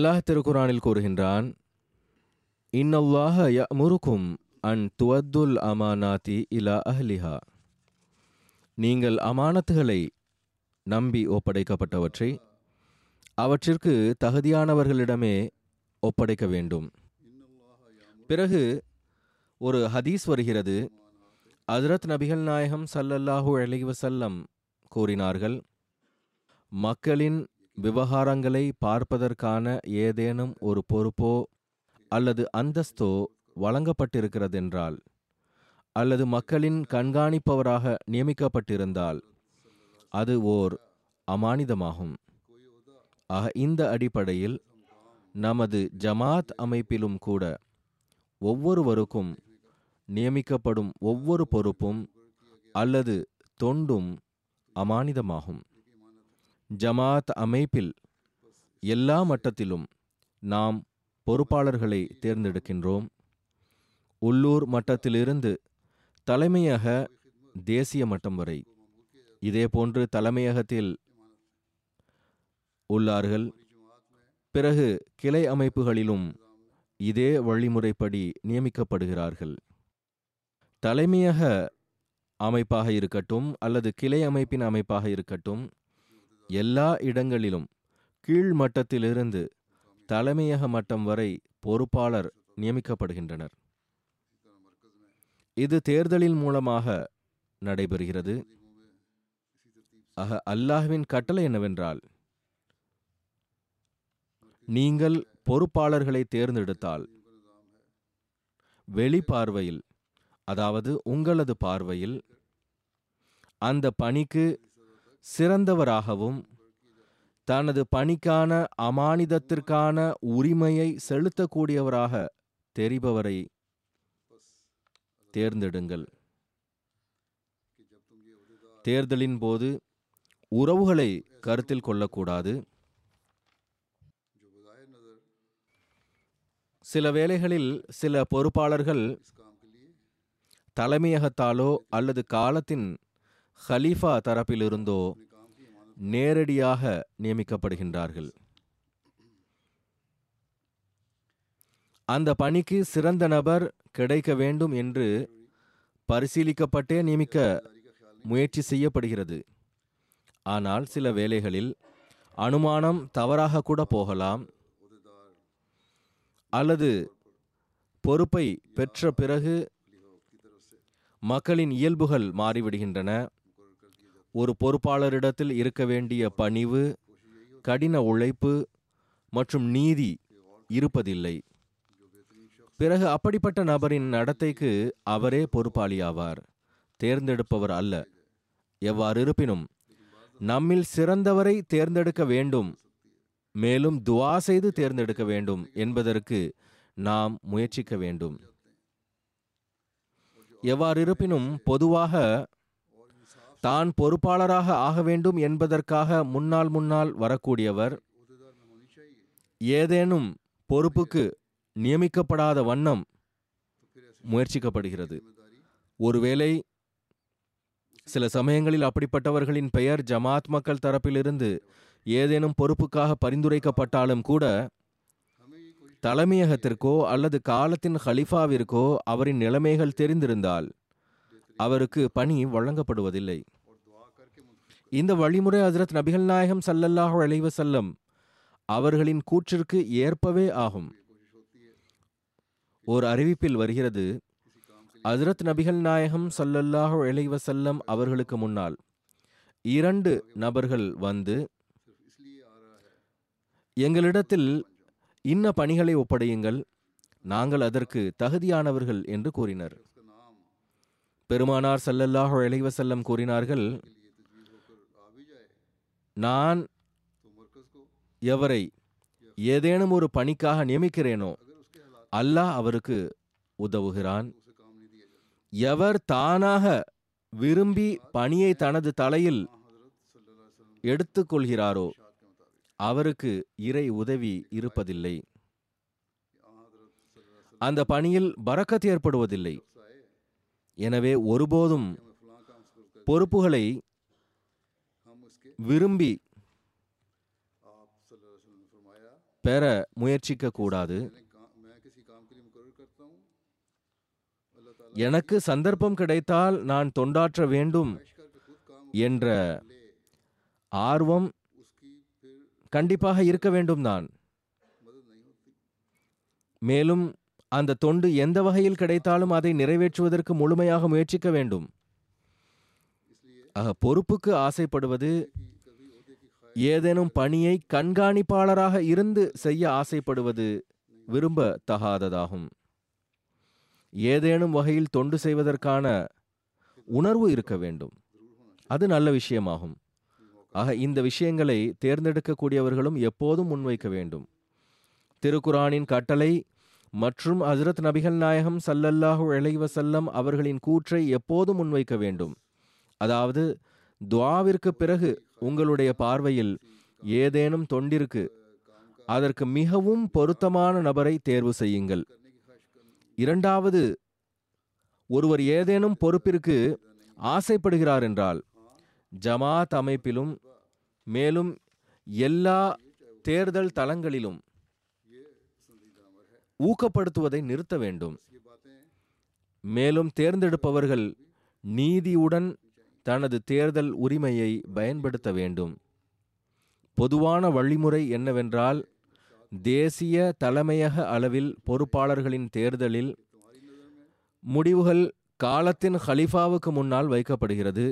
அல்லாஹ் திருக்குரானில் கூறுகின்றான் இன்னல்லாஹ யமுருக்கும் அன் துவத்துல் அமானாதி இலா அஹ்லிஹா. நீங்கள் அமானத்துகளை நம்பி ஒப்படைக்கப்பட்டவற்றை அவற்றிற்கு தகுதியானவர்களிடமே ஒப்படைக்க வேண்டும். பிறகு ஒரு ஹதீஸ் வருகிறது. அஜரத் நபிகள் நாயகம் சல்லல்லாஹூ அலைஹி கூறினார்கள் மக்களின் விவகாரங்களை பார்ப்பதற்கான ஏதேனும் ஒரு பொறுப்போ அல்லது அந்தஸ்தோ வழங்கப்பட்டிருக்கிறதென்றால் அல்லது மக்களின் கண்காணிப்பவராக நியமிக்கப்பட்டிருந்தால் அது ஓர் அமானிதமாகும். ஆக இந்த அடிப்படையில் நமது ஜமாத் அமைப்பிலும் கூட ஒவ்வொருவருக்கும் நியமிக்கப்படும் ஒவ்வொரு பொறுப்பும் அல்லது தொண்டும் அமானிதமாகும். ஜமாத் அமைப்பில் எல்லா மட்டத்திலும் நாம் பொறுப்பாளர்களை தேர்ந்தெடுக்கின்றோம். உள்ளூர் மட்டத்திலிருந்து தலைமையக தேசிய மட்டம் வரை. இதேபோன்று தலைமையகத்தில் உள்ளார்கள். பிறகு கிளை அமைப்புகளிலும் இதே வழிமுறைப்படி நியமிக்கப்படுகிறார்கள். தலைமையக அமைப்பாக இருக்கட்டும் அல்லது கிளை அமைப்பின் அமைப்பாக இருக்கட்டும் எல்லா இடங்களிலும் கீழ் மட்டத்திலிருந்து தலைமையக மட்டம் வரை பொறுப்பாளர் நியமிக்கப்படுகின்றனர். இது தேர்தலின் மூலமாக நடைபெறுகிறது. ஆக அல்லாஹ்வின் கட்டளை என்னவென்றால் நீங்கள் பொறுப்பாளர்களை தேர்ந்தெடுத்தால் வெளிப்பார்வையில் அதாவது உங்களது பார்வையில் அந்த பணிக்கு சிறந்தவராகவும் தனது பணிக்கான அமானிதத்திற்கான உரிமையை செலுத்தக்கூடியவராக தெரிபவரை தேர்ந்தெடுங்கள். தேர்தலின் போது உறவுகளை கருத்தில் கொள்ளக்கூடாது. சில வேளைகளில் சில பொறுப்பாளர்கள் தலைமையகத்தாலோ அல்லது காலத்தின் ஹலீஃபா தரப்பிலிருந்தோ நேரடியாக நியமிக்கப்படுகின்றார்கள். அந்த பணிக்கு சிறந்த நபர் கிடைக்க வேண்டும் என்று பரிசீலிக்கப்பட்டே நியமிக்க முயற்சி செய்யப்படுகிறது. ஆனால் சில வேளைகளில் அனுமானம் தவறாக கூட போகலாம். அல்லது பொறுப்பை பெற்ற பிறகு மக்களின் இயல்புகள் மாறிவிடுகின்றன. ஒரு பொறுப்பாளரிடத்தில் இருக்க வேண்டிய பணிவு கடின உழைப்பு மற்றும் நீதி இருப்பதில்லை. பிறகு அப்படிப்பட்ட நபரின் நடத்தைக்கு அவரே பொறுப்பாளியாவார். தேர்ந்தெடுப்பவர் அல்ல. எவ்வாறு இருப்பினும் நம்மில் சிறந்தவரை தேர்ந்தெடுக்க வேண்டும். மேலும் துவா செய்து தேர்ந்தெடுக்க வேண்டும் என்பதற்கு நாம் முயற்சிக்க வேண்டும். எவ்வாறு இருப்பினும் பொதுவாக தான் பொறுப்பாளராக ஆக வேண்டும் என்பதற்காக முன்னால் முன்னால் வரக்கூடியவர் ஏதேனும் பொறுப்புக்கு நியமிக்கப்படாத வண்ணம் முயற்சிக்கப்படுகிறது. ஒருவேளை சில சமயங்களில் அப்படிப்பட்டவர்களின் பெயர் ஜமாத் மக்கள் தரப்பிலிருந்து ஏதேனும் பொறுப்புக்காக பரிந்துரைக்கப்பட்டாலும் கூட தலைமையகத்திற்கோ அல்லது காலத்தின் ஹலிஃபாவிற்கோ அவரின் நிலைமைகள் தெரிந்திருந்தால் அவருக்கு பணி வழங்கப்படுவதில்லை. இந்த வழிமுறை ஹசரத் நபிகள் நாயகம் சல்லல்லாஹு அலைஹி செல்லம் அவர்களின் கூற்றிற்கு ஏற்பவே ஆகும். ஓர் அறிவிப்பில் வருகிறது ஹசரத் நபிகள் நாயகம் சல்லல்லாஹு அலைஹி செல்லம் அவர்களுக்கு முன்னால் இரண்டு நபர்கள் வந்து எங்களிடத்தில் இன்ன பணிகளை ஒப்படையுங்கள் நாங்கள் அதற்கு தகுதியானவர்கள் என்று கூறினர். பெருமானார் சல்லல்லாஹு இளைவசல்லம் கூறினார்கள் நான் எவரை ஏதேனும் ஒரு பணிக்காக நியமிக்கிறேனோ அல்லாஹ் அவருக்கு உதவுகிறான். எவர் தானாக விரும்பி பணியை தனது தலையில் எடுத்துக்கொள்கிறாரோ அவருக்கு இறை உதவி இருப்பதில்லை. அந்த பணியில் பரக்கத் ஏற்படுவதில்லை. எனவே ஒருபோதும் பொறுப்புகளை விரும்பி பெற முயற்சிக்க கூடாது. எனக்கு சந்தர்ப்பம் கிடைத்தால் நான் தொண்டாற்ற வேண்டும் என்ற ஆர்வம் கண்டிப்பாக இருக்க வேண்டும் தான் மேலும் அந்த தொண்டு எந்த வகையில் கிடைத்தாலும் அதை நிறைவேற்றுவதற்கு முழுமையாக முயற்சிக்க வேண்டும். பொறுப்புக்கு ஆசைப்படுவது ஏதேனும் பணியை கண்காணிப்பாளராக இருந்து செய்ய ஆசைப்படுவது விரும்ப தகாததாகும் ஏதேனும் வகையில் தொண்டு செய்வதற்கான உணர்வு இருக்க வேண்டும். அது நல்ல விஷயமாகும். ஆக இந்த விஷயங்களை தேர்ந்தெடுக்கக்கூடியவர்களும் எப்போதும் முன்வைக்க வேண்டும். திருக்குரானின் கட்டளை மற்றும் ஹசரத் நபிகள் நாயகம் சல்லல்லாஹு இளைவசல்லம் அவர்களின் கூற்றை எப்போதும் முன்வைக்க வேண்டும். அதாவது துவாவிற்கு பிறகு உங்களுடைய பார்வையில் ஏதேனும் தொண்டிற்கு அதற்கு மிகவும் பொருத்தமான நபரை தேர்வு செய்யுங்கள். இரண்டாவது ஒருவர் ஏதேனும் பொறுப்பிற்கு ஆசைப்படுகிறார் என்றால் ஜமாத் அமைப்பிலும் மேலும் எல்லா தேர்தல் தளங்களிலும் ஊக்கப்படுத்துவதை நிறுத்த வேண்டும். மேலும் தேர்ந்தெடுப்பவர்கள் நீதியுடன் தனது தேர்தல் உரிமையை பயன்படுத்த வேண்டும். பொதுவான வழிமுறை என்னவென்றால் தேசிய தலைமையக அளவில் பொறுப்பாளர்களின் தேர்தலில் முடிவுகள் காலத்தின் ஹலிஃபாவுக்கு முன்னால் வைக்கப்படுகிறது.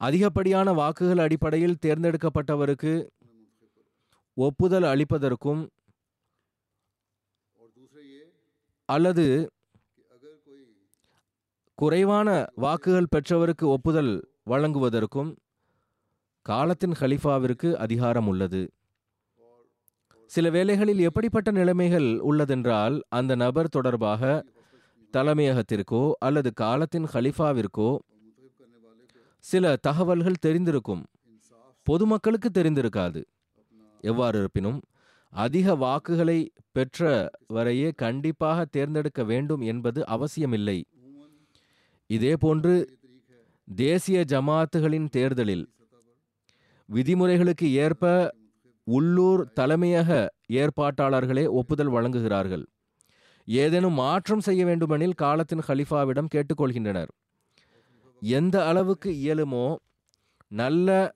அதிகப்படியான வாக்குகள் அடிப்படையில் தேர்ந்தெடுக்கப்பட்டவருக்கு ஒப்புதல் அளிப்பதற்கும் அல்லது குறைவான வாக்குகள் பெற்றவருக்கு ஒப்புதல் வழங்குவதற்கும் காலத்தின் ஹலிஃபாவிற்கு அதிகாரம் உள்ளது. சில வேளைகளில் எப்படிப்பட்ட நிலைமைகள் உள்ளதென்றால் அந்த நபர் தொடர்பாக தலைமையகத்திற்கோ அல்லது காலத்தின் ஹலிஃபாவிற்கோ சில தகவல்கள் தெரிந்திருக்கும். பொதுமக்களுக்கு தெரிந்திருக்காது. எவ்வாறு இருப்பினும் அதிக வாக்குகளை பெற்ற வரையே கண்டிப்பாக தேர்ந்தெடுக்க வேண்டும் என்பது அவசியமில்லை. இதேபோன்று தேசிய ஜமாத்துகளின் தேர்தலில் விதிமுறைகளுக்கு ஏற்ப உள்ளூர் தலைமையக ஏற்பாட்டாளர்களே ஒப்புதல் வழங்குகிறார்கள். ஏதேனும் மாற்றம் செய்ய வேண்டுமெனில் காலத்தின் ஹலிஃபாவிடம் கேட்டுக்கொள்கின்றனர். எந்த அளவுக்கு இயலுமோ நல்ல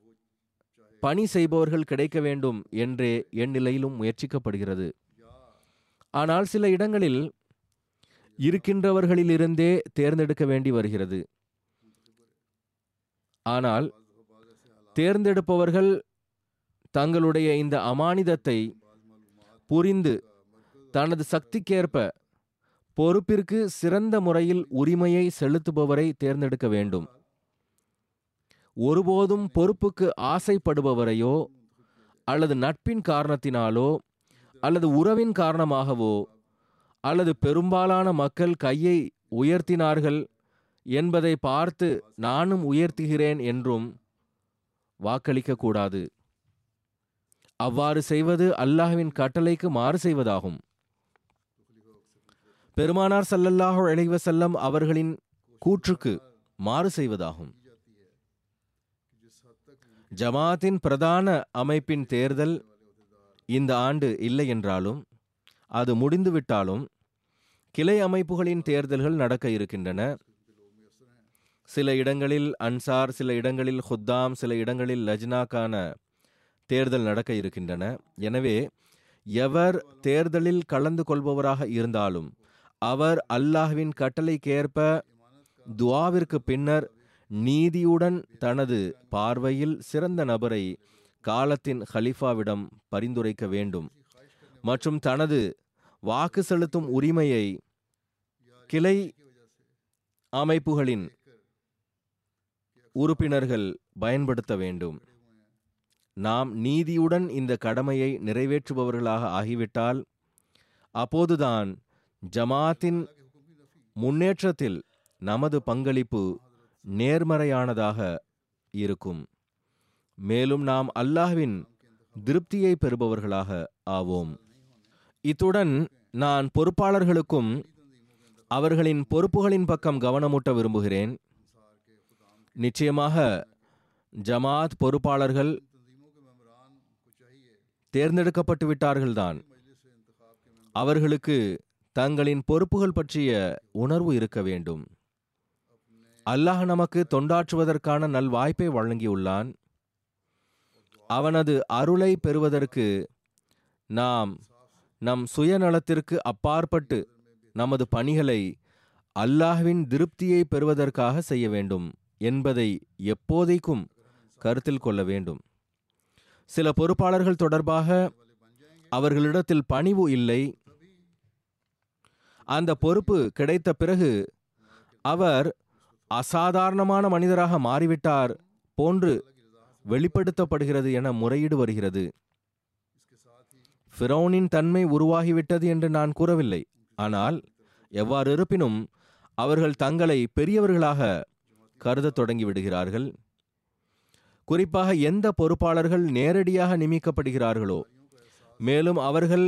பணி செய்பவர்கள் கிடைக்க வேண்டும் என்றே என் நிலையிலும் முயற்சிக்கப்படுகிறது. ஆனால் சில இடங்களில் இருக்கின்றவர்களிலிருந்தே தேர்ந்தெடுக்க வேண்டி வருகிறது. ஆனால் தேர்ந்தெடுப்பவர்கள் தங்களுடைய இந்த அமானிதத்தை புரிந்து தனது சக்திக்கேற்ப பொறுப்பிற்கு சிறந்த முறையில் உரிமையை செலுத்துபவரை தேர்ந்தெடுக்க வேண்டும். ஒருபோதும் பொறுப்புக்கு ஆசைப்படுபவரையோ அல்லது நட்பின் காரணத்தினாலோ அல்லது உறவின் காரணமாகவோ அல்லது பெரும்பாலான மக்கள் கையை உயர்த்தினார்கள் என்பதை பார்த்து நானும் உயர்த்துகிறேன் என்றும் வாக்களிக்கக்கூடாது. அவ்வாறு செய்வது அல்லாஹ்வின் கட்டளைக்கு மாறு செய்வதாகும். பெருமானார் சல்லல்லாஹு அலைஹி அவர்களின் கூற்றுக்கு மாறு செய்வதாகும். ஜமாத்தின் பிரதான அமைப்பின் தேர்தல் இந்த ஆண்டு இல்லை என்றாலும் அது முடிந்துவிட்டாலும் கிளை அமைப்புகளின் தேர்தல்கள் நடக்க இருக்கின்றன. சில இடங்களில் அன்சார் சில இடங்களில் ஹுத்தாம் சில இடங்களில் லஜ்னாக்கான தேர்தல் நடக்க இருக்கின்றன. எனவே எவர் தேர்தலில் கலந்து கொள்பவராக இருந்தாலும் அவர் அல்லாஹ்வின் கட்டளைக்கேற்ப துவாவிற்கு பின்னர் நீதியுடன் தனது பார்வையில் சிறந்த நபரை காலத்தின் ஹலிஃபாவிடம் பரிந்துரைக்க வேண்டும். மற்றும் தனது வாக்கு செலுத்தும் உரிமையை கிளை அமைப்புகளின் உறுப்பினர்கள் பயன்படுத்த வேண்டும். நாம் நீதியுடன் இந்த கடமையை நிறைவேற்றுபவர்களாக ஆகிவிட்டால் அப்போதுதான் ஜமாத்தின் முன்னேற்றத்தில் நமது பங்களிப்பு நேர்மறையானதாக இருக்கும். மேலும் நாம் அல்லாஹ்வின் திருப்தியை பெறுபவர்களாக ஆவோம். இத்துடன் நான் பொறுப்பாளர்களுக்கும் அவர்களின் பொறுப்புகளின் பக்கம் கவனமூட்ட விரும்புகிறேன். நிச்சயமாக ஜமாத் பொறுப்பாளர்கள் தேர்ந்தெடுக்கப்பட்டு விட்டார்கள்தான் அவர்களுக்கு தங்களின் பொறுப்புகள் பற்றிய உணர்வு இருக்க வேண்டும். அல்லாஹ் நமக்கு தொண்டாற்றுவதற்கான நல்வாய்ப்பை வழங்கியுள்ளான். அவனது அருளை பெறுவதற்கு நாம் நம் சுயநலத்திற்கு அப்பாற்பட்டு நமது பணிகளை அல்லாஹ்வின் திருப்தியை பெறுவதற்காக செய்ய வேண்டும் என்பதை எப்போதைக்கும் கருத்தில் கொள்ள வேண்டும். சில பொறுப்பாளர்கள் தொடர்பாக அவர்களிடத்தில் பணிவு இல்லை. அந்த பொறுப்பு கிடைத்த பிறகு அவர் அசாதாரணமான மனிதராக மாறிவிட்டார் போன்று வெளிப்படுத்தப்படுகிறது என முறையீடு வருகிறது. ஃபிரௌனின் தன்மை உருவாகிவிட்டது என்று நான் கூறவில்லை. ஆனால் எவ்வாறு இருப்பினும் அவர்கள் தங்களை பெரியவர்களாக கருதத் தொடங்கிவிடுகிறார்கள். குறிப்பாக எந்த பொறுப்பாளர்கள் நேரடியாக நியமிக்கப்படுகிறார்களோ மேலும் அவர்கள்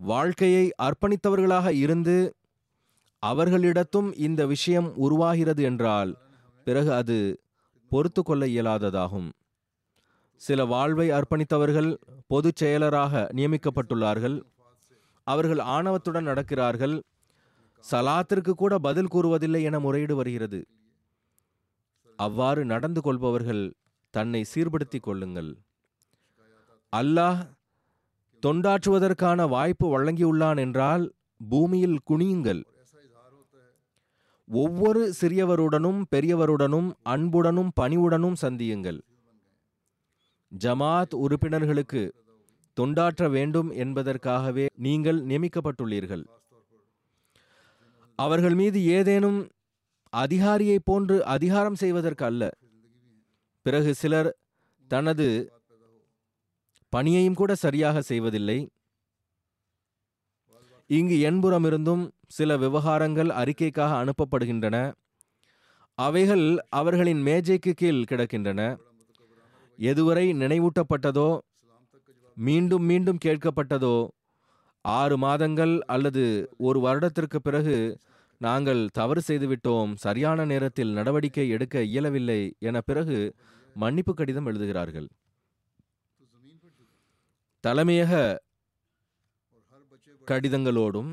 வாழ்க்கையை அர்ப்பணித்தவர்களாக இருந்து அவர்களிடத்தும் இந்த விஷயம் உருவாகிறது என்றால் பிறகு அது பொறுத்து கொள்ள இயலாததாகும். சில வாழ்வை அர்ப்பணித்தவர்கள் பொதுச் செயலராக நியமிக்கப்பட்டுள்ளார்கள். அவர்கள் ஆணவத்துடன் நடக்கிறார்கள். சலாத்திற்கு கூட பதில் கூறுவதில்லை என முறையீடு வருகிறது. அவ்வாறு நடந்து கொள்பவர்கள் தன்னை சீர்படுத்திக் கொள்ளுங்கள். அல்லாஹ் தொண்டாற்றுவதற்கான வாய்ப்பு வழங்கியுள்ளான் என்றால் பூமியில் குனியுங்கள். ஒவ்வொரு சிறியவருடனும் பெரியவருடனும் அன்புடனும் பணிவுடனும் சந்தியுங்கள். ஜமாத் உறுப்பினர்களுக்கு தொண்டாற்ற வேண்டும் என்பதற்காகவே நீங்கள் நியமிக்கப்பட்டுள்ளீர்கள். அவர்கள் மீது ஏதேனும் அதிகாரியைப் போன்று அதிகாரம் செய்வதற்கு அல்ல பிறகு சிலர் தனது பணியையும் கூட சரியாக செய்வதில்லை. இங்கு என்புறமிருந்தும் சில விவகாரங்கள் அறிக்கைக்காக அனுப்பப்படுகின்றன. அவைகள் அவர்களின் மேஜைக்கு கீழ் கிடக்கின்றன. எதுவரை நினைவூட்டப்பட்டதோ மீண்டும் மீண்டும் கேட்கப்பட்டதோ ஆறு மாதங்கள் அல்லது ஒரு வருடத்திற்கு பிறகு நாங்கள் தவறு செய்துவிட்டோம் சரியான நேரத்தில் நடவடிக்கை எடுக்க இயலவில்லை என பிறகு மன்னிப்பு கடிதம் எழுதுகிறார்கள். தலைமையக கடிதங்களோடும்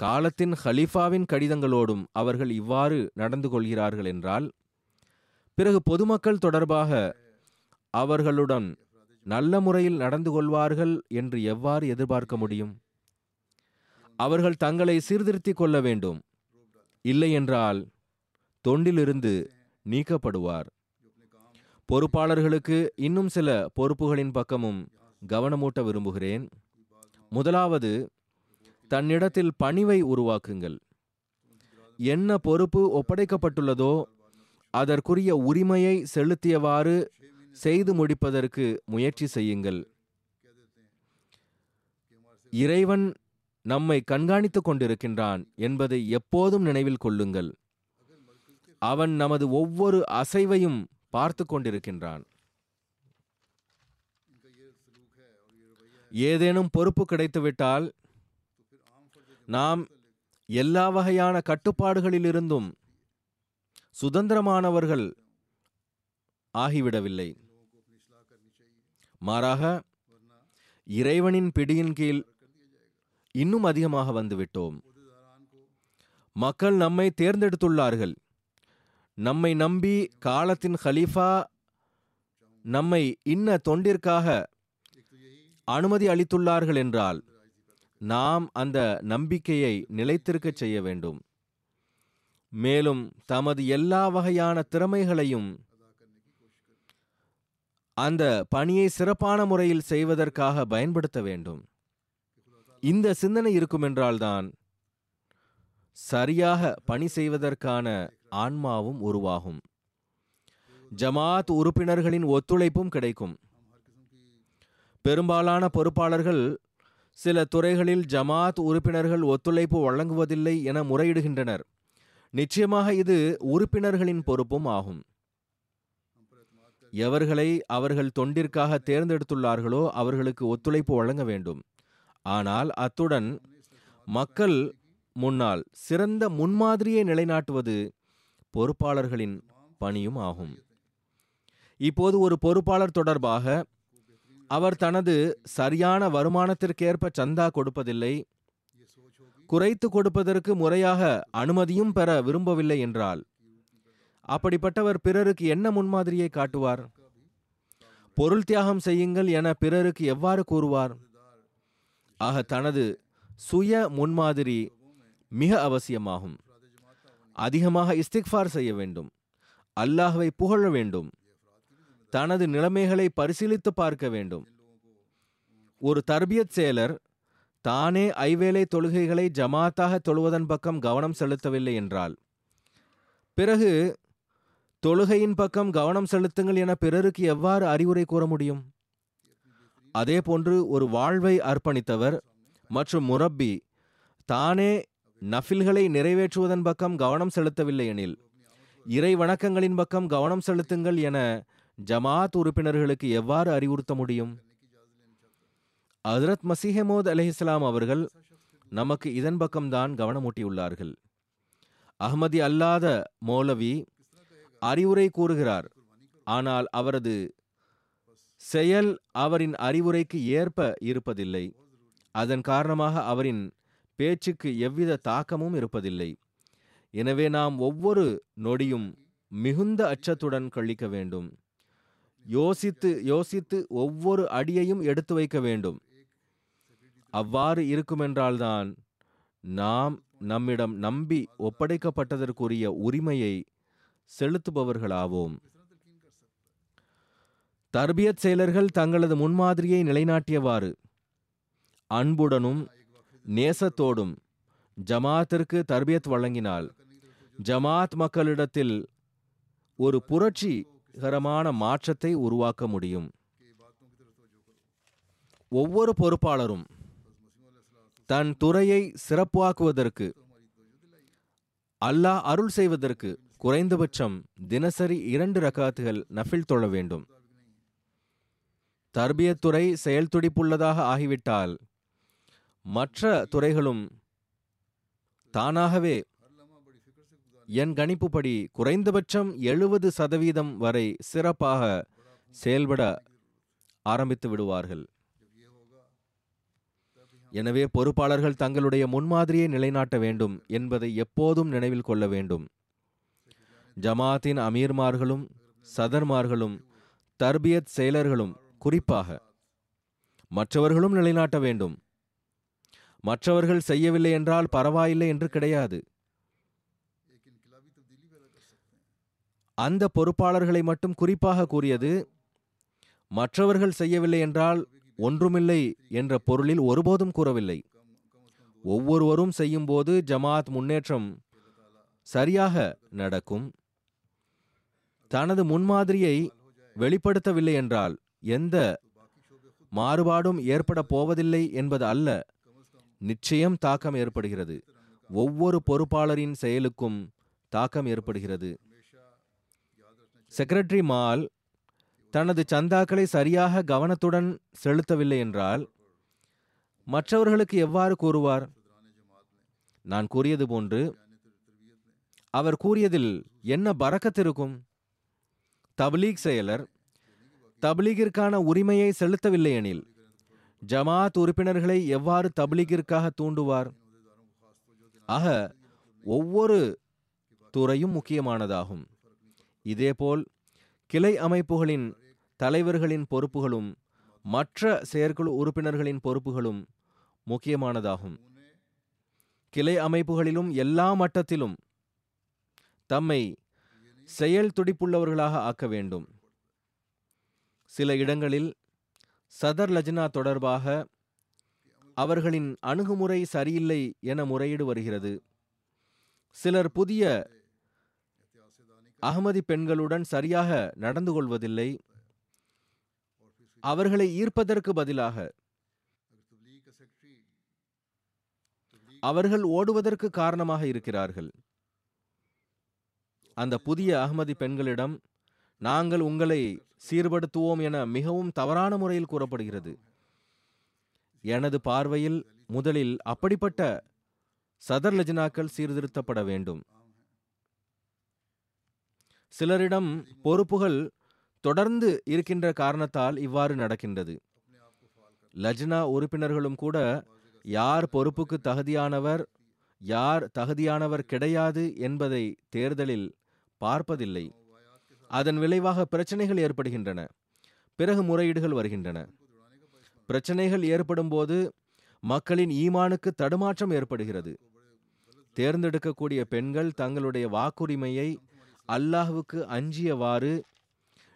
காலத்தின் ஹலீஃபாவின் கடிதங்களோடும் அவர்கள் இவ்வாறு நடந்து கொள்கிறார்கள் என்றால் பிறகு பொதுமக்கள் தொடர்பாக அவர்களுடன் நல்ல முறையில் நடந்து கொள்வார்கள் என்று எவ்வாறு எதிர்பார்க்க முடியும்? அவர்கள் தங்களை சீர்திருத்திக் கொள்ள வேண்டும். இல்லையென்றால் தொண்டிலிருந்து நீக்கப்படுவார். பொறுப்பாளர்களுக்கு இன்னும் சில பொறுப்புகளின் பக்கமும் கவனமூட்ட விரும்புகிறேன். முதலாவது தன்னிடத்தில் பணிவை உருவாக்குங்கள். என்ன பொறுப்பு ஒப்படைக்கப்பட்டுள்ளதோ அதற்குரிய உரிமையை செலுத்தியவாறு செய்து முடிப்பதற்கு முயற்சி செய்யுங்கள். இறைவன் நம்மை கண்காணித்துக் கொண்டிருக்கின்றான் என்பதை எப்போதும் நினைவில் கொள்ளுங்கள். அவன் நமது ஒவ்வொரு அசைவையும் பார்த்து கொண்டிருக்கின்றான். ஏதேனும் பொறுப்பு கிடைத்துவிட்டால் நாம் எல்லா வகையான கட்டுப்பாடுகளிலிருந்தும் சுதந்திரமானவர்கள் ஆகிவிடவில்லை. மாறாக இறைவனின் பிடியின் கீழ் இன்னும் அதிகமாக வந்துவிட்டோம். மக்கள் நம்மை தேர்ந்தெடுத்துள்ளார்கள். நம்மை நம்பி காலத்தின் ஹலீஃபா நம்மை இன்ன தொண்டிற்காக அனுமதி அளித்துள்ளார்கள் என்றால் நாம் அந்த நம்பிக்கையை நிலைத்திருக்கச் செய்ய வேண்டும். மேலும் தமது எல்லா வகையான திறமைகளையும் அந்த பணியை சிறப்பான முறையில் செய்வதற்காக பயன்படுத்த வேண்டும். இந்த சிந்தனை இருக்குமென்றால்தான் சரியாக பணி செய்வதற்கான ஆன்மாவும் உருவாகும். ஜமாத் உறுப்பினர்களின் ஒத்துழைப்பும் கிடைக்கும். பெரும்பாலான பொறுப்பாளர்கள் சில துறைகளில் ஜமாத் உறுப்பினர்கள் ஒத்துழைப்பு வழங்குவதில்லை என முறையிடுகின்றனர். நிச்சயமாக இது உறுப்பினர்களின் பொறுப்பும் ஆகும். எவர்களை அவர்கள் தொண்டிற்காக தேர்ந்தெடுத்துள்ளார்களோ அவர்களுக்கு ஒத்துழைப்பு வழங்க வேண்டும். ஆனால் அத்துடன் மக்கள் முன்னால் சிறந்த முன்மாதிரியை நிலைநாட்டுவது பொறுப்பாளர்களின் பணியும் ஆகும். இப்போது ஒரு பொறுப்பாளர் தொடர்பாக அவர் தனது சரியான வருமானத்திற்கேற்ப சந்தா கொடுப்பதில்லை. குறைத்து கொடுப்பதற்கு முறையாக அனுமதியும் பெற விரும்பவில்லை என்றால் அப்படிப்பட்டவர் பிறருக்கு என்ன முன்மாதிரியை காட்டுவார்? பொருள் தியாகம் செய்யுங்கள் என பிறருக்கு எவ்வாறு கூறுவார்? ஆக தனது சுய முன்மாதிரி மிக அவசியமாகும். அதிகமாக இஸ்திக்ஃபார் செய்ய வேண்டும். அல்லாஹ்வை புகழ வேண்டும். தனது நிலைமைகளை பரிசீலித்து பார்க்க வேண்டும். ஒரு தர்பியத் செயலர் தானே ஐவேளை தொழுகைகளை ஜமாத்தாக தொழுவதன் பக்கம் கவனம் செலுத்தவில்லை என்றால் பிறகு தொழுகையின் பக்கம் கவனம் செலுத்துங்கள் என பிறருக்கு எவ்வாறு அறிவுரை கூற முடியும்? அதேபோன்று ஒரு வாழ்வை அர்ப்பணித்தவர் மற்றும் முரப்பி தானே நஃபில்களை நிறைவேற்றுவதன் பக்கம் கவனம் செலுத்தவில்லை எனில் இறை வணக்கங்களின் பக்கம் கவனம் செலுத்துங்கள் என ஜமாத் உறுப்பினர்களுக்கு எவ்வாறு அறிவுறுத்த முடியும்? ஹஜரத் மசிஹமோத் அலிஹிஸ்லாம் அவர்கள் நமக்கு இதன் பக்கம்தான் கவனமூட்டியுள்ளார்கள். அஹ்மதி அல்லாத மௌலவி அறிவுரை கூறுகிறார். ஆனால் அவரது செயல் அவரின் அறிவுரைக்கு ஏற்ப இருப்பதில்லை. அதன் காரணமாக அவரின் பேச்சுக்கு எவ்வித தாக்கமும் இருப்பதில்லை. எனவே நாம் ஒவ்வொரு நொடியும் மிகுந்த அச்சத்துடன் கழிக்க வேண்டும். யோசித்து யோசித்து ஒவ்வொரு அடியையும் எடுத்து வைக்க வேண்டும். அவ்வாறு இருக்குமென்றால்தான் நாம் நம்மிடம் நம்பி ஒப்படைக்கப்பட்டதற்குரிய உரிமையை செலுத்துபவர்களாவோம். தர்பியத் செயலர்கள் தங்களது முன்மாதிரியை நிலைநாட்டியவாறு அன்புடனும் நேசத்தோடும் ஜமாத்திற்கு தர்பியத் வழங்கினால் ஜமாத் மக்களிடத்தில் ஒரு புரட்சி புரட்சிகரமான மாற்றத்தை உருவாக்க முடியும். ஒவ்வொரு பொறுப்பாளரும் தன் துறையை சிறப்பாக்குவதற்கு அல்லாஹ் அருள் செய்வதற்கு குறைந்தபட்சம் தினசரி இரண்டு ரகாத்துகள் நஃபில் தொழ வேண்டும். தர்பியத்துறை செயல் துடிப்புள்ளதாக ஆகிவிட்டால் மற்ற துறைகளும் தானாகவே என் கணிப்புப்படி குறைந்தபட்சம் எழுபது சதவீதம் வரை சிறப்பாக செயல்பட ஆரம்பித்து விடுவார்கள். எனவே பொறுப்பாளர்கள் தங்களுடைய முன்மாதிரியை நிலைநாட்ட வேண்டும் என்பதை எப்போதும் நினைவில் கொள்ள வேண்டும். ஜமாத்தின் அமீர்மார்களும் சதர்மார்களும் தர்பியத் செயலர்களும் குறிப்பாக மற்றவர்களும் நிலைநாட்ட வேண்டும். மற்றவர்கள் செய்யவில்லை என்றால் பரவாயில்லை என்று கிடையாது. அந்த பொறுப்பாளர்களை மட்டும் குறிப்பாக கூறியது மற்றவர்கள் செய்யவில்லை என்றால் ஒன்றுமில்லை என்ற பொருளில் ஒருபோதும் கூறவில்லை. ஒவ்வொருவரும் செய்யும்போது ஜமாத் முன்னேற்றம் சரியாக நடக்கும். தனது முன்மாதிரியை வெளிப்படுத்தவில்லை என்றால் எந்த மாறுபாடும் ஏற்பட போவதில்லை என்பது அல்ல நிச்சயம் தாக்கம் ஏற்படுகிறது. ஒவ்வொரு பொறுப்பாளரின் செயலுக்கும் தாக்கம் ஏற்படுகிறது. செக்ரட்டரி மால் தனது சந்தாக்களை சரியாக கவனத்துடன் செலுத்தவில்லை என்றால் மற்றவர்களுக்கு எவ்வாறு கூறுவார்? நான் கூறியது போன்று அவர் கூறியதில் என்ன பறக்கத்திருக்கும் தப்லீக் செயலர் தப்லீகிற்கான உரிமையை செலுத்தவில்லை எனில் ஜமாத் உறுப்பினர்களை எவ்வாறு தப்லீகிற்காக தூண்டுவார்? ஆக ஒவ்வொரு துறையும் முக்கியமானதாகும். இதேபோல் கிளை அமைப்புகளின் தலைவர்களின் பொறுப்புகளும் மற்ற செயற்குழு உறுப்பினர்களின் பொறுப்புகளும் முக்கியமானதாகும். கிளை அமைப்புகளிலும் எல்லா மட்டத்திலும் தம்மை செயல் துடிப்புள்ளவர்களாக ஆக்க வேண்டும். சில இடங்களில் சதர் லஜ்னா தொடர்பாக அவர்களின் அணுகுமுறை சரியில்லை என முறையீடு வருகிறது. சிலர் புதிய அகமதி பெண்களுடன் சரியாக நடந்து கொள்வதில்லை. அவர்களை ஈர்ப்பதற்கு பதிலாக அவர்கள் ஓடுவதற்கு காரணமாக இருக்கிறார்கள். அந்த புதிய அகமதி பெண்களிடம் நாங்கள் உங்களை சீர்படுத்துவோம் என மிகவும் தவறான முறையில் கூறப்படுகிறது. எனது பார்வையில் முதலில் அப்படிப்பட்ட சதர் லஜினாக்கள் சீர்திருத்தப்பட வேண்டும். சிலரிடம் பொறுப்புகள் தொடர்ந்து இருக்கின்ற காரணத்தால் இவ்வாறு நடக்கின்றது. லஜ்னா உறுப்பினர்களும் கூட யார் பொறுப்புக்கு தகுதியானவர் யார் தகுதியானவர் கிடையாது என்பதை தேர்தலில் பார்ப்பதில்லை. அதன் விளைவாக பிரச்சனைகள் ஏற்படுகின்றன. பிறகு முறையீடுகள் வருகின்றன. பிரச்சனைகள் ஏற்படும் போது மக்களின் ஈமானுக்கு தடுமாற்றம் ஏற்படுகிறது. தேர்ந்தெடுக்கக்கூடிய பெண்கள் தங்களுடைய வாக்குரிமையை அல்லாஹுவுக்கு அஞ்சியவாறு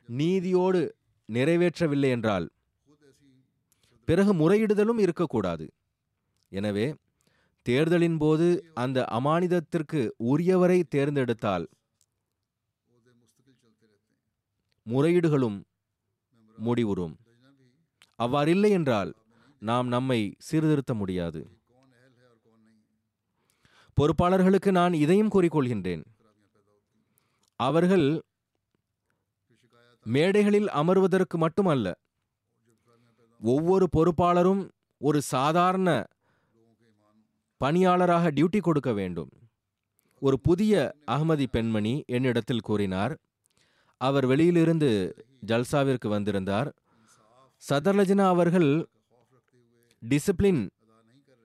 நீதியோடு நிறைவேற்றவில்லை என்றால் பிறகு முறையிடுதலும் இருக்கக்கூடாது. எனவே தேர்தலின் போது அந்த அமானிதத்திற்கு உரியவரை தேர்ந்தெடுத்தால் முறையீடுகளும் முடிவுறும். அவ்வாறில்லை என்றால் நாம் நம்மை சீர்திருத்த முடியாது. பொறுப்பாளர்களுக்கு நான் இதையும் கூறிக்கொள்கின்றேன். அவர்கள் மேடைகளில் அமர்வதற்கு மட்டுமல்ல ஒவ்வொரு பொறுப்பாளரும் ஒரு சாதாரண பணியாளராக டியூட்டி கொடுக்க வேண்டும். ஒரு புதிய அகமதி பெண்மணி என்னிடத்தில் கூறினார் அவர் வெளியிலிருந்து ஜல்சாவிற்கு வந்திருந்தார். சதர்லஜனா அவர்கள் டிசிப்ளின்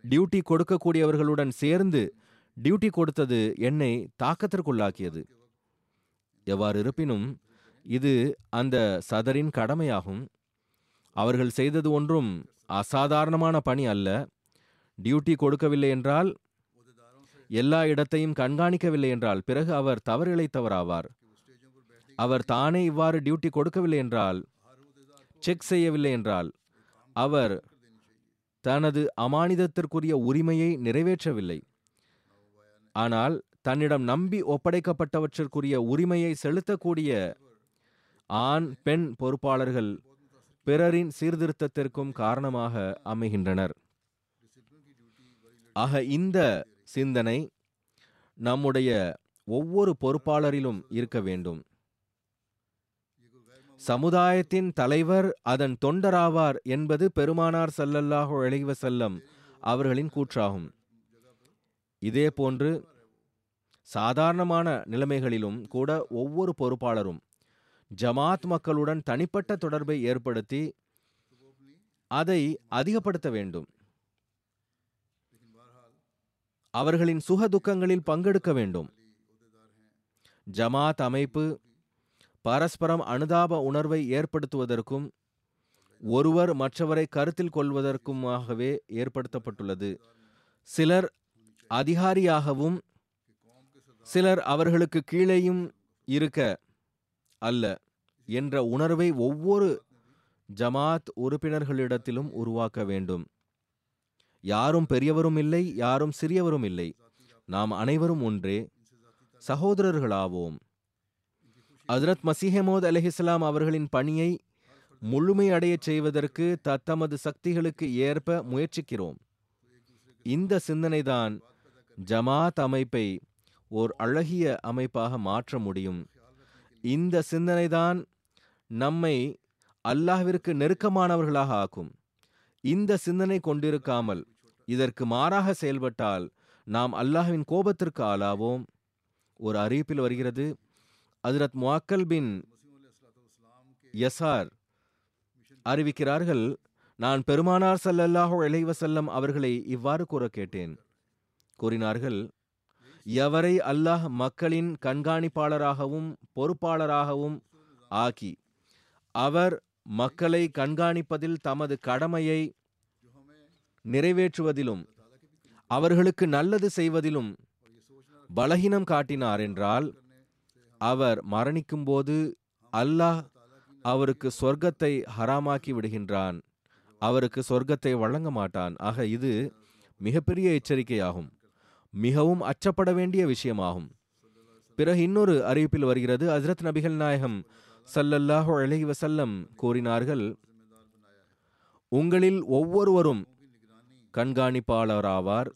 டியூட்டி கொடுக்கக்கூடியவர்களுடன் சேர்ந்து டியூட்டி கொடுத்தது என்னை தாக்கத்திற்குள்ளாக்கியது. எவ்வாறு இருப்பினும் இது அந்த சதரின் கடமையாகும். அவர்கள் செய்தது ஒன்றும் அசாதாரணமான பணி அல்ல. டியூட்டி கொடுக்கவில்லை என்றால் எல்லா இடத்தையும் கண்காணிக்கவில்லை என்றால் பிறகு அவர் தவறிழைத்தவராவார். அவர் தானே இவ்வாறு டியூட்டி கொடுக்கவில்லை என்றால் செக் செய்யவில்லை என்றால் அவர் தனது அமானிதத்திற்குரிய உரிமையை நிறைவேற்றவில்லை. ஆனால் தன்னிடம் நம்பி ஒப்படைக்கப்பட்டவற்றிற்குரிய உரிமையை செலுத்தக்கூடிய ஆண் பெண் பொறுப்பாளர்கள் பிறரின் சீர்திருத்தத்திற்கும் காரணமாக அமைகின்றனர். ஆக இந்த சிந்தனை நம்முடைய ஒவ்வொரு பொறுப்பாளரிலும் இருக்க வேண்டும். சமுதாயத்தின் தலைவர் அதன் தொண்டராவார் என்பது பெருமானார் சல்லல்லாஹு அலைஹி அவர்களின் கூற்றாகும். இதே போன்று சாதாரணமான நிலைமைகளிலும் கூட ஒவ்வொரு பொறுப்பாளரும் ஜமாத் மக்களுடன் தனிப்பட்ட தொடர்பை ஏற்படுத்தி அதை அதிகப்படுத்த வேண்டும். அவர்களின் சுக துக்கங்களில் பங்கெடுக்க வேண்டும். ஜமாத் அமைப்பு பரஸ்பரம் அனுதாப உணர்வை ஏற்படுத்துவதற்கும் ஒருவர் மற்றவரை கருத்தில் கொள்வதற்குமாகவே ஏற்படுத்தப்பட்டுள்ளது. சிலர் அதிகாரியாகவும் சிலர் அவர்களுக்கு கீழேயும் இருக்க அல்ல என்ற உணர்வை ஒவ்வொரு ஜமாத் உறுப்பினர்களிடத்திலும் உருவாக்க வேண்டும். யாரும் பெரியவரும் இல்லை யாரும் சிறியவரும் இல்லை. நாம் அனைவரும் ஒன்றே சகோதரர்களாவோம். ஹஜ்ரத் மசீஹமோத் அலிஹிஸ்லாம் அவர்களின் பணியை முழுமையடையச் செய்வதற்கு தத்தமது சக்திகளுக்கு ஏற்ப முயற்சிக்கிறோம். இந்த சிந்தனைதான் ஜமாத் அமைப்பை ஓர் அழகிய அமைப்பாக மாற்ற முடியும். இந்த சிந்தனைதான் நம்மை அல்லாஹ்விற்கு நெருக்கமானவர்களாக ஆக்கும். இந்த சிந்தனை கொண்டிருக்காமல் இதற்கு மாறாக செயல்பட்டால் நாம் அல்லாஹ்வின் கோபத்திற்கு ஆளாவோம். ஒரு அறிவிப்பில் வருகிறது அதிரத் முவாக்கல் பின் யசார் அறிவிக்கிறார்கள் நான் பெருமானார் ஸல்லல்லாஹு இளைவசல்லம் அவர்களை இவ்வாறு கூற கேட்டேன். கூறினார்கள் எவரை அல்லாஹ் மக்களின் கண்காணிப்பாளராகவும் பொறுப்பாளராகவும் ஆக்கி அவர் மக்களை கண்காணிப்பதில் தமது கடமையை நிறைவேற்றுவதிலும் அவர்களுக்கு நல்லது செய்வதிலும் பலகீனம் காட்டினார் என்றால் அவர் மரணிக்கும்போது அல்லாஹ் அவருக்கு சொர்க்கத்தை ஹராமாக்கி விடுகின்றான் அவருக்கு சொர்க்கத்தை வழங்க மாட்டான். ஆக இது மிகப்பெரிய எச்சரிக்கையாகும். மிகவும் அச்சப்பட வேண்டிய விஷயமாகும். பிறகு இன்னொரு அறிவிப்பில் வருகிறது ஹசரத் நபிகள் நாயகம் சல்லல்லாஹு அலைஹி வசல்லம் கூறினார்கள் உங்களில் ஒவ்வொருவரும் கண்காணிப்பாளராவார்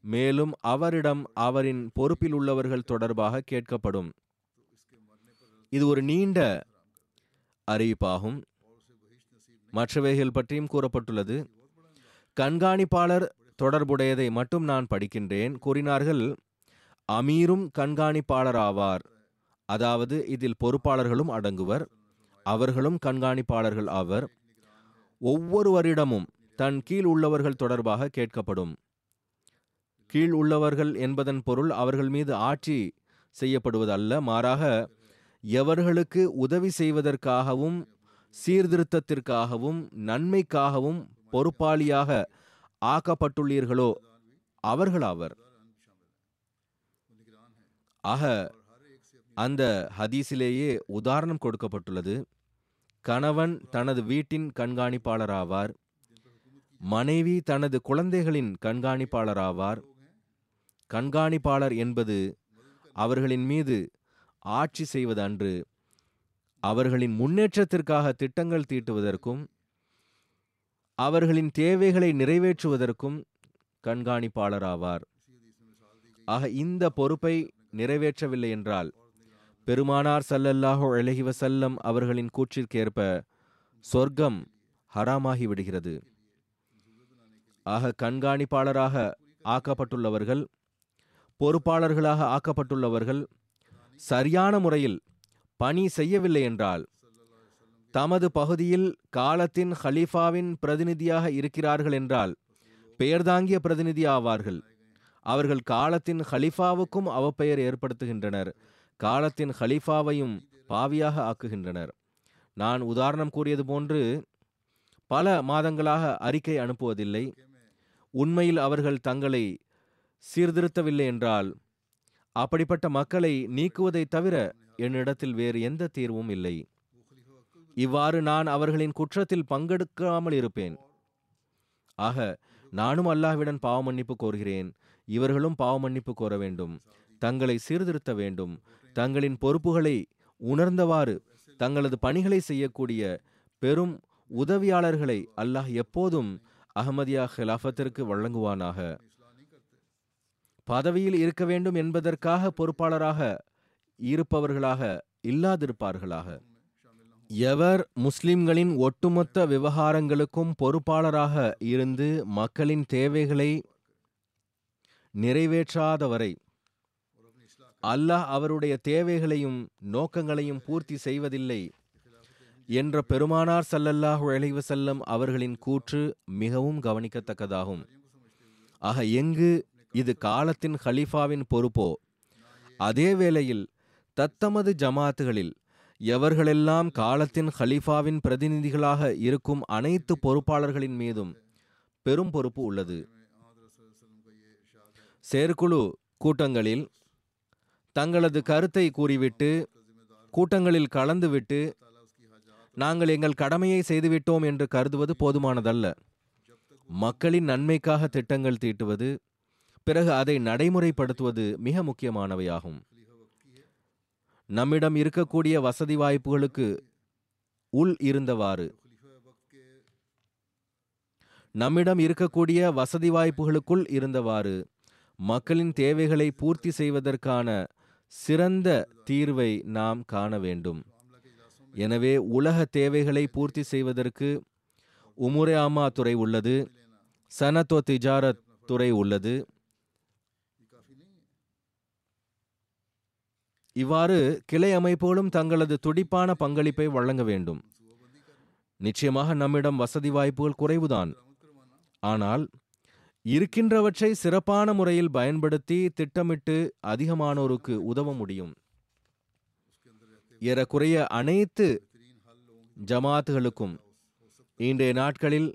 மேலும் அவரிடம் அவரின் பொறுப்பில் உள்ளவர்கள் தொடர்பாக கேட்கப்படும். இது ஒரு நீண்ட அறிவிப்பாகும். மற்றவைகள் பற்றியும் கூறப்பட்டுள்ளது கண்காணிப்பாளர் தொடர்புடையதை மட்டும் நான் படிக்கின்றேன். கூறினார்கள் அமீரும் கண்காணிப்பாளராவார். அதாவது இதில் பொறுப்பாளர்களும் அடங்குவர். அவர்களும் கண்காணிப்பாளர்கள் ஆவர். ஒவ்வொருவரிடமும் தன் கீழ் உள்ளவர்கள் தொடர்பாக கேட்கப்படும். கீழ் உள்ளவர்கள் என்பதன் பொருள் அவர்கள் மீது ஆட்சி செய்யப்படுவதல்ல. மாறாக எவர்களுக்கு உதவி செய்வதற்காகவும் சீர்திருத்தத்திற்காகவும் நன்மைக்காகவும் பொறுப்பாளியாக ஆக்கப்பட்டுள்ளீர்களோ? அவர்களாவர். ஆக அந்த ஹதீஸிலேயே உதாரணம் கொடுக்கப்பட்டுள்ளது. கணவன் தனது வீட்டின் கண்காணிப்பாளராவார். மனைவி தனது குழந்தைகளின் கண்காணிப்பாளராவார். கண்காணிப்பாளர் என்பது அவர்களின் மீது ஆட்சி செய்வது அன்று அவர்களின் முன்னேற்றத்திற்காக திட்டங்கள் தீட்டுவதற்கும் அவர்களின் தேவைகளை நிறைவேற்றுவதற்கும் கண்காணிப்பாளராவார். ஆக இந்த பொறுப்பை நிறைவேற்றவில்லை என்றால் பெருமானார் சல்லல்லாஹோ அலைஹி செல்லம் அவர்களின் கூற்றிற்கேற்ப சொர்க்கம் ஹராமாகி விடுகிறது. ஆக கண்காணிப்பாளராக ஆக்கப்பட்டுள்ளவர்கள் பொறுப்பாளர்களாக ஆக்கப்பட்டுள்ளவர்கள் சரியான முறையில் பணி செய்யவில்லை என்றால் தமது பகுதியில் காலத்தின் ஹலீஃபாவின் பிரதிநிதியாக இருக்கிறார்கள் என்றால் பெயர்தாங்கிய பிரதிநிதி ஆவார்கள். அவர்கள் காலத்தின் ஹலீஃபாவுக்கும் அவப்பெயர் ஏற்படுத்துகின்றனர். காலத்தின் ஹலீஃபாவையும் பாவியாக ஆக்குகின்றனர். நான் உதாரணம் கூறியது போன்று பல மாதங்களாக அறிக்கை அனுப்புவதில்லை. உண்மையில் அவர்கள் தங்களை சீர்திருத்தவில்லை என்றால் அப்படிப்பட்ட மக்களை நீக்குவதை தவிர என்னிடத்தில் வேறு எந்த தீர்வும் இல்லை. இவ்வாறு நான் அவர்களின் குற்றத்தில் பங்கெடுக்காமல் இருப்பேன். ஆக நானும் அல்லாஹ்விடம் பாவ மன்னிப்பு கோருகிறேன். இவர்களும் பாவ மன்னிப்பு கோர வேண்டும். தங்களை சீர்திருத்த வேண்டும். தங்களின் பொறுப்புகளை உணர்ந்தவாறு தங்களது பணிகளை செய்யக்கூடிய பெரும் உதவியாளர்களை அல்லாஹ் எப்போதும் அஹமதியா ஹிலாஃபத்திற்கு வழங்குவானாக. பதவியில் இருக்க வேண்டும் என்பதற்காக பொறுப்பாளராக இருப்பவர்களாக இல்லாதிருப்பார்களாக. எவர் முஸ்லிம்களின் ஒட்டுமொத்த விவகாரங்களுக்கும் பொறுப்பாளராக இருந்து மக்களின் தேவைகளை நிறைவேற்றாதவரை அல்லாஹ் அவருடைய தேவைகளையும் நோக்கங்களையும் பூர்த்தி செய்வதில்லை என்ற பெருமானார் சல்லல்லாஹு அலைஹி அவர்களின் கூற்று மிகவும் கவனிக்கத்தக்கதாகும். ஆக எங்கு இது காலத்தின் ஹலீஃபாவின் பொறுப்போ அதே வேளையில் தத்தமது ஜமாத்துகளில் எவர்களெல்லாம் காலத்தின் ஹலீஃபாவின் பிரதிநிதிகளாக இருக்கும் அனைத்து பொறுப்பாளர்களின் மீதும் பெரும் பொறுப்பு உள்ளது. செயற்குழு கூட்டங்களில் தங்களது கருத்தை கூறிவிட்டு கூட்டங்களில் கலந்துவிட்டு நாங்கள் எங்கள் கடமையை செய்துவிட்டோம் என்று கருதுவது போதுமானதல்ல. மக்களின் நன்மைக்காக திட்டங்கள் தீட்டுவது பிறகு அதை நடைமுறைப்படுத்துவது மிக முக்கியமானவையாகும். நம்மிடம் இருக்கக்கூடிய வசதி வாய்ப்புகளுக்கு உள் இருந்தவாறு. நம்மிடம் இருக்கக்கூடிய வசதி வாய்ப்புகளுக்குள் இருந்தவாறு மக்களின் தேவைகளை பூர்த்தி செய்வதற்கான சிறந்த தீர்வை நாம் காண வேண்டும். எனவே உலக தேவைகளை பூர்த்தி செய்வதற்கு உமுரே ஆமா துறை உள்ளது சனத்தோ திஜாரத் துறை உள்ளது. இவ்வாறு கிளை அமைப்புகளும் தங்களது துடிப்பான பங்களிப்பை வழங்க வேண்டும். நிச்சயமாக நம்மிடம் வசதி வாய்ப்புகள் குறைவுதான். ஆனால் இருக்கின்றவற்றை சிறப்பான முறையில் பயன்படுத்தி திட்டமிட்டு அதிகமானோருக்கு உதவ முடியும். ஏறக்குறைய அனைத்து ஜமாத்துகளுக்கும் இன்றைய நாட்களில்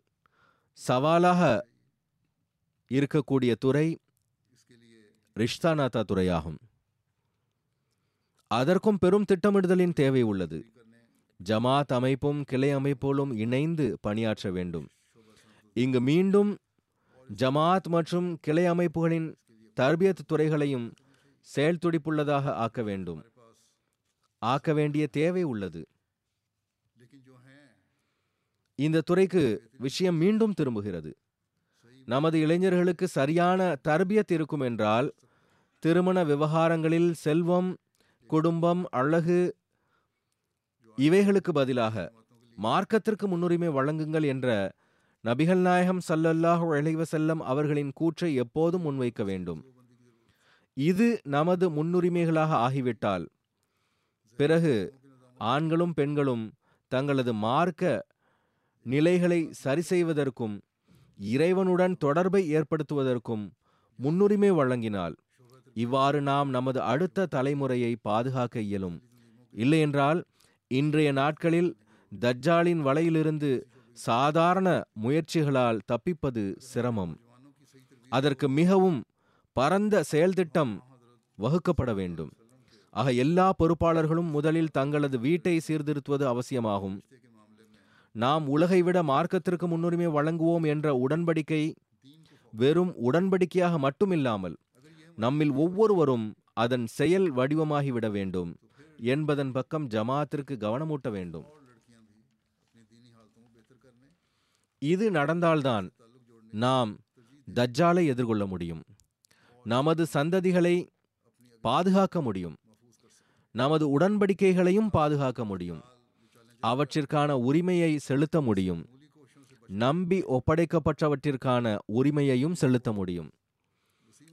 சவாலாக இருக்கக்கூடிய துறை ரிஷ்தாநாதா துறையாகும். அதற்கும் பெரும் திட்டமிடுதலின் தேவை உள்ளது. ஜமாத் அமைப்பும் கிளை அமைப்புகளும் இணைந்து பணியாற்ற வேண்டும். இங்கு மீண்டும் ஜமாத் மற்றும் கிளை அமைப்புகளின் தர்பியத் துறைகளையும் செயல் துடிப்புள்ளதாக ஆக்க வேண்டும். ஆக்க வேண்டிய தேவை உள்ளது. இந்த துறைக்கு விஷயம் மீண்டும் திரும்புகிறது. நமது இளைஞர்களுக்கு சரியான தர்பியத் இருக்கும் என்றால் திருமண விவகாரங்களில் செல்வம் குடும்பம் அழகு இவைகளுக்கு பதிலாக மார்க்கத்திற்கு முன்னுரிமை வழங்குங்கள் என்ற நபிகள் நாயகம் சல்லல்லாஹு இழைவ செல்லம் அவர்களின் கூற்றை எப்போதும் முன்வைக்க வேண்டும். இது நமது முன்னுரிமைகளாக ஆகிவிட்டால் பிறகு ஆண்களும் பெண்களும் தங்களது மார்க்க நிலைகளை சரி செய்வதற்கும் இறைவனுடன் தொடர்பை ஏற்படுத்துவதற்கும் முன்னுரிமை வழங்கினால் இவ்வாறு நாம் நமது அடுத்த தலைமுறையை பாதுகாக்க இயலும். இல்லையென்றால் இன்றைய நாட்களில் தஜ்ஜாலின் வலையிலிருந்து சாதாரண முயற்சிகளால் தப்பிப்பது சிரமம். அதற்கு மிகவும் பரந்த செயல்திட்டம் வகுக்கப்பட வேண்டும். ஆக எல்லா பொறுப்பாளர்களும் முதலில் தங்களது வீட்டை சீர்திருத்துவது அவசியமாகும். நாம் உலகை விட மார்க்கத்திற்கு முன்னுரிமை வழங்குவோம் என்ற உடன்படிக்கை வெறும் உடன்படிக்கையாக மட்டுமில்லாமல் நம்மில் ஒவ்வொருவரும் அதன் செயல் வடிவமாகிவிட வேண்டும் என்பதன் பக்கம் ஜமாத்திற்கு கவனமூட்ட வேண்டும். இது நடந்தால்தான் நாம் தஜ்ஜாலை எதிர்கொள்ள முடியும். நமது சந்ததிகளை பாதுகாக்க முடியும். நமது உடன்படிக்கைகளையும் பாதுகாக்க முடியும். அவற்றிற்கான உரிமையை செலுத்த முடியும். நம்பி ஒப்படைக்கப்பட்டவற்றிற்கான உரிமையையும் செலுத்த முடியும்.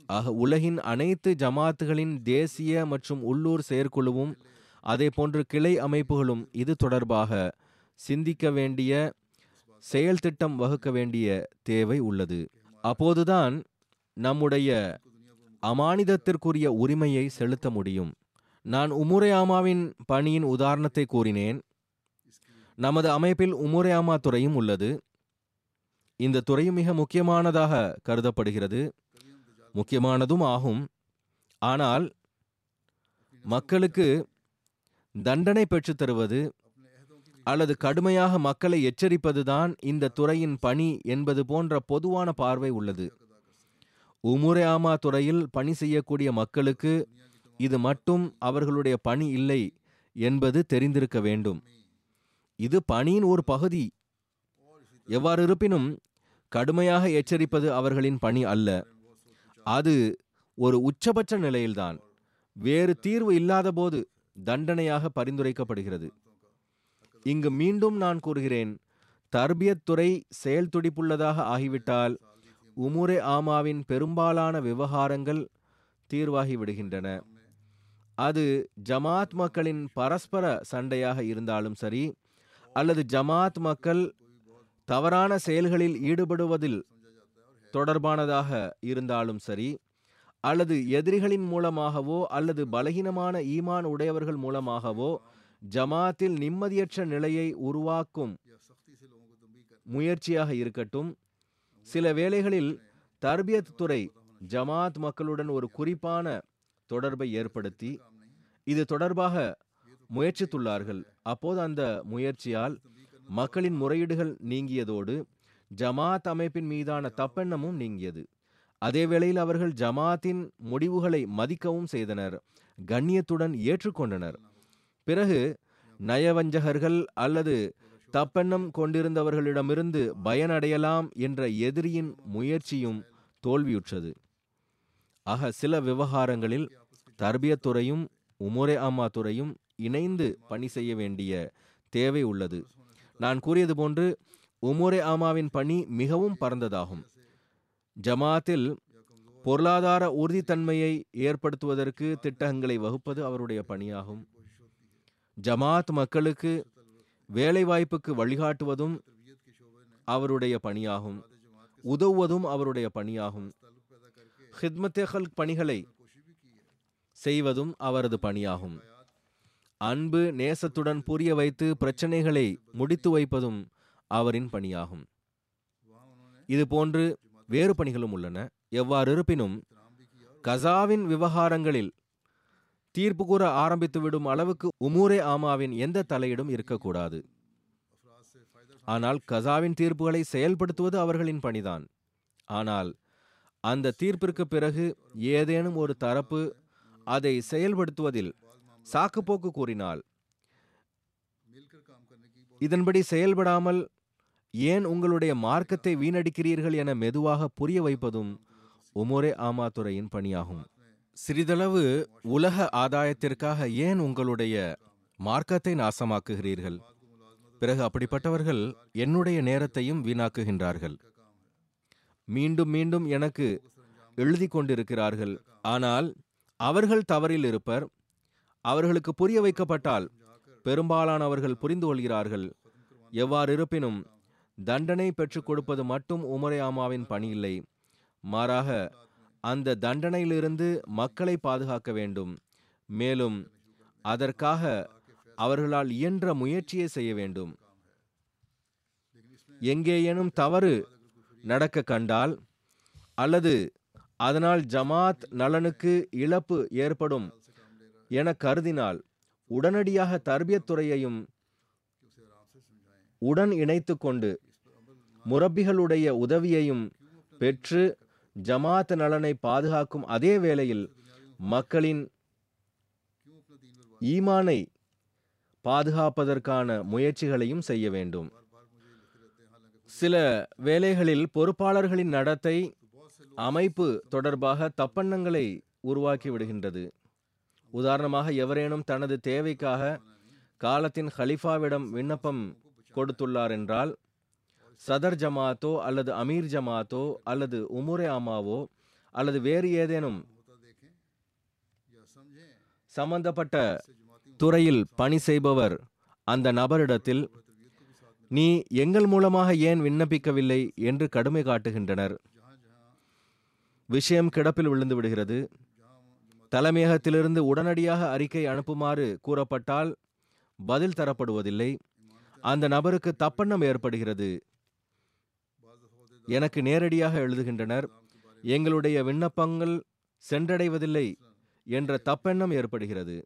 ஆக உலகின் அனைத்து ஜமாத்துகளின் தேசிய மற்றும் உள்ளூர் செயற்குழுவும் அதே போன்று கிளை அமைப்புகளும் இது தொடர்பாக சிந்திக்க வேண்டிய செயல் திட்டம் வகுக்க வேண்டிய தேவை உள்ளது. அப்போதுதான் நம்முடைய அமானிதத்திற்குரிய உரிமையை செலுத்த முடியும். நான் உமுரையாமாவின் பணியின் உதாரணத்தை கூறினேன். நமது அமைப்பில் உமுரையாமா துறையும் உள்ளது. இந்த துறையும் மிக முக்கியமானதாக கருதப்படுகிறது. முக்கியமானதும் ஆகும். ஆனால் மக்களுக்கு தண்டனை பெற்றுத் தருவது அல்லது கடுமையாக மக்களை எச்சரிப்பதுதான் இந்த துறையின் பணி என்பது போன்ற பொதுவான பார்வை உள்ளது. உமுரே துறையில் பணி செய்யக்கூடிய மக்களுக்கு இது மட்டும் அவர்களுடைய பணி இல்லை என்பது தெரிந்திருக்க வேண்டும். இது பணியின் ஒரு பகுதி. எவ்வாறு இருப்பினும் கடுமையாக எச்சரிப்பது அவர்களின் பணி அல்ல. அது ஒரு உச்சபட்ச நிலையில்தான். வேறு தீர்வு இல்லாதபோது தண்டனையாக பரிந்துரைக்கப்படுகிறது. இங்கு மீண்டும் நான் கூறுகிறேன் தர்பியத் துறை செயல் துடிப்புள்ளதாக ஆகிவிட்டால் உமுரே ஆமாவின் பெரும்பாலான விவகாரங்கள் தீர்வாகி விடுகின்றன. அது ஜமாத் மக்களின் பரஸ்பர சண்டையாக இருந்தாலும் சரி அல்லது ஜமாத் மக்கள் தவறான செயல்களில் ஈடுபடுவதில் தொடர்பானதாக இருந்தாலும் சரி அல்லது எதிரிகளின் மூலமாகவோ அல்லது பலகீனமான ஈமான் உடையவர்கள் மூலமாகவோ ஜமாத்தில் நிம்மதியற்ற நிலையை உருவாக்கும் முயற்சியாக இருக்கட்டும். சில வேளைகளில் தர்பியத் துறை ஜமாத் மக்களுடன் ஒரு குறிப்பான தொடர்பை ஏற்படுத்தி இது தொடர்பாக முயற்சித்துள்ளார்கள். அப்போது அந்த முயற்சியால் மக்களின் முறையீடுகள் நீங்கியதோடு ஜமாத் அமைப்பின் மீதான தப்பெண்ணமும் நீங்கியது. அதே வேளையில் அவர்கள் ஜமாத்தின் முடிவுகளை மதிக்கவும் செய்தனர் கண்ணியத்துடன் ஏற்றுக்கொண்டனர். பிறகு நயவஞ்சகர்கள் அல்லது தப்பெண்ணம் கொண்டிருந்தவர்களிடமிருந்து பயனடையலாம் என்ற எதிரியின் முயற்சியும் தோல்வியுற்றது. ஆக சில விவகாரங்களில் தர்பியத்துறையும் உமுரே அம்மா துறையும் இணைந்து பணி செய்ய வேண்டிய தேவை உள்ளது. நான் கூறியது போன்று உமுரே ஆமாவின் பணி மிகவும் பரந்ததாகும். ஜமாத்தில் பொருளாதார உறுதித்தன்மையை ஏற்படுத்துவதற்கு திட்டங்களை வகுப்பது அவருடைய பணியாகும். ஜமாத் மக்களுக்கு வேலைவாய்ப்புக்கு வழிகாட்டுவதும் அவருடைய பணியாகும். உதவுவதும் அவருடைய பணியாகும். ஹித்மத்தேகல் பணிகளை செய்வதும் அவரது பணியாகும். அன்பு நேசத்துடன் புரிய வைத்து பிரச்சனைகளை முடித்து வைப்பதும் அவரின் பணியாகும். இதுபோன்று வேறு பணிகளும் உள்ளன. எவ்வாறு இருப்பினும் கசாவின் விவகாரங்களில் தீர்ப்பு கூற ஆரம்பித்துவிடும் அளவுக்கு உமூரே ஆமாவின் எந்த தலையிடும் இருக்கக்கூடாது. ஆனால் கசாவின் தீர்ப்புகளை செயல்படுத்துவது அவர்களின் பணிதான். ஆனால் அந்த தீர்ப்பிற்கு பிறகு ஏதேனும் ஒரு தரப்பு அதை செயல்படுத்துவதில் சாக்குப்போக்கு கூறினால் இதன்படி செயல்படாமல் ஏன் உங்களுடைய மார்க்கத்தை வீணடிக்கிறீர்கள் என மெதுவாக புரிய வைப்பதும் உமோரே ஆமா துறையின் பணியாகும். சிறிதளவு உலக ஆதாயத்திற்காக ஏன் உங்களுடைய மார்க்கத்தை நாசமாக்குகிறீர்கள்? பிறகு அப்படிப்பட்டவர்கள் என்னுடைய நேரத்தையும் வீணாக்குகின்றார்கள். மீண்டும் மீண்டும் எனக்கு எழுதி கொண்டிருக்கிறார்கள். ஆனால் அவர்கள் தவறில் இருப்பர். அவர்களுக்கு புரிய வைக்கப்பட்டால் பெரும்பாலானவர்கள் புரிந்து கொள்கிறார்கள். எவ்வாறு இருப்பினும் தண்டனை பெற்றுக் கொடுப்பது மட்டும் உமரே ஆமாவின் பணி இல்லை மாறாக அந்த தண்டனையிலிருந்து மக்களை பாதுகாக்க வேண்டும். மேலும் அதற்காக அவர்களால் இயன்ற முயற்சியை செய்ய வேண்டும். எங்கேயேனும் தவறு நடக்க கண்டால் அல்லது அதனால் ஜமாத் நலனுக்கு இழப்பு ஏற்படும் என கருதினால் உடனடியாக தர்பியத் துறையையும் உடன் இணைத்து கொண்டு முரப்பிகளுடைய உதவியையும் பெற்று ஜமாத் நலனை பாதுகாக்கும் அதே வேளையில் மக்களின் ஈமானை பாதுகாப்பதற்கான முயற்சிகளையும் செய்ய வேண்டும். சில வேலைகளில் பொறுப்பாளர்களின் நடத்தை அமைப்பு தொடர்பாக தப்பெண்ணங்களை உருவாக்கி விடுகின்றது. உதாரணமாக எவரேனும் தனது தேவைக்காக காலத்தின் ஹலிஃபாவிடம் விண்ணப்பம் கொடுத்துள்ளார். என்றால் சதர் ஜமாத்தோ அல்லது அமீர் ஜமாத்தோ அல்லது உமுரே அமாவோ அல்லது வேறு ஏதேனும் சம்பந்தப்பட்ட துறையில் பணி செய்பவர் அந்த நபரிடத்தில் நீ எங்கள் மூலமாக ஏன் விண்ணப்பிக்கவில்லை? என்று கடுமை காட்டுகின்றனர். விஷயம் கிடப்பில் விழுந்து விடுகிறது. தலைமையகத்திலிருந்து உடனடியாக அறிக்கை அனுப்புமாறு கூறப்பட்டால் பதில் தரப்படுவதில்லை. அந்த நபருக்கு தப்பெண்ணம் ஏற்படுகிறது. எனக்கு நேரடியாக எழுதுகின்றனர் எங்களுடைய விண்ணப்பங்கள் சென்றடைவதில்லை என்ற தப்பெண்ணம் ஏற்படுகிறது.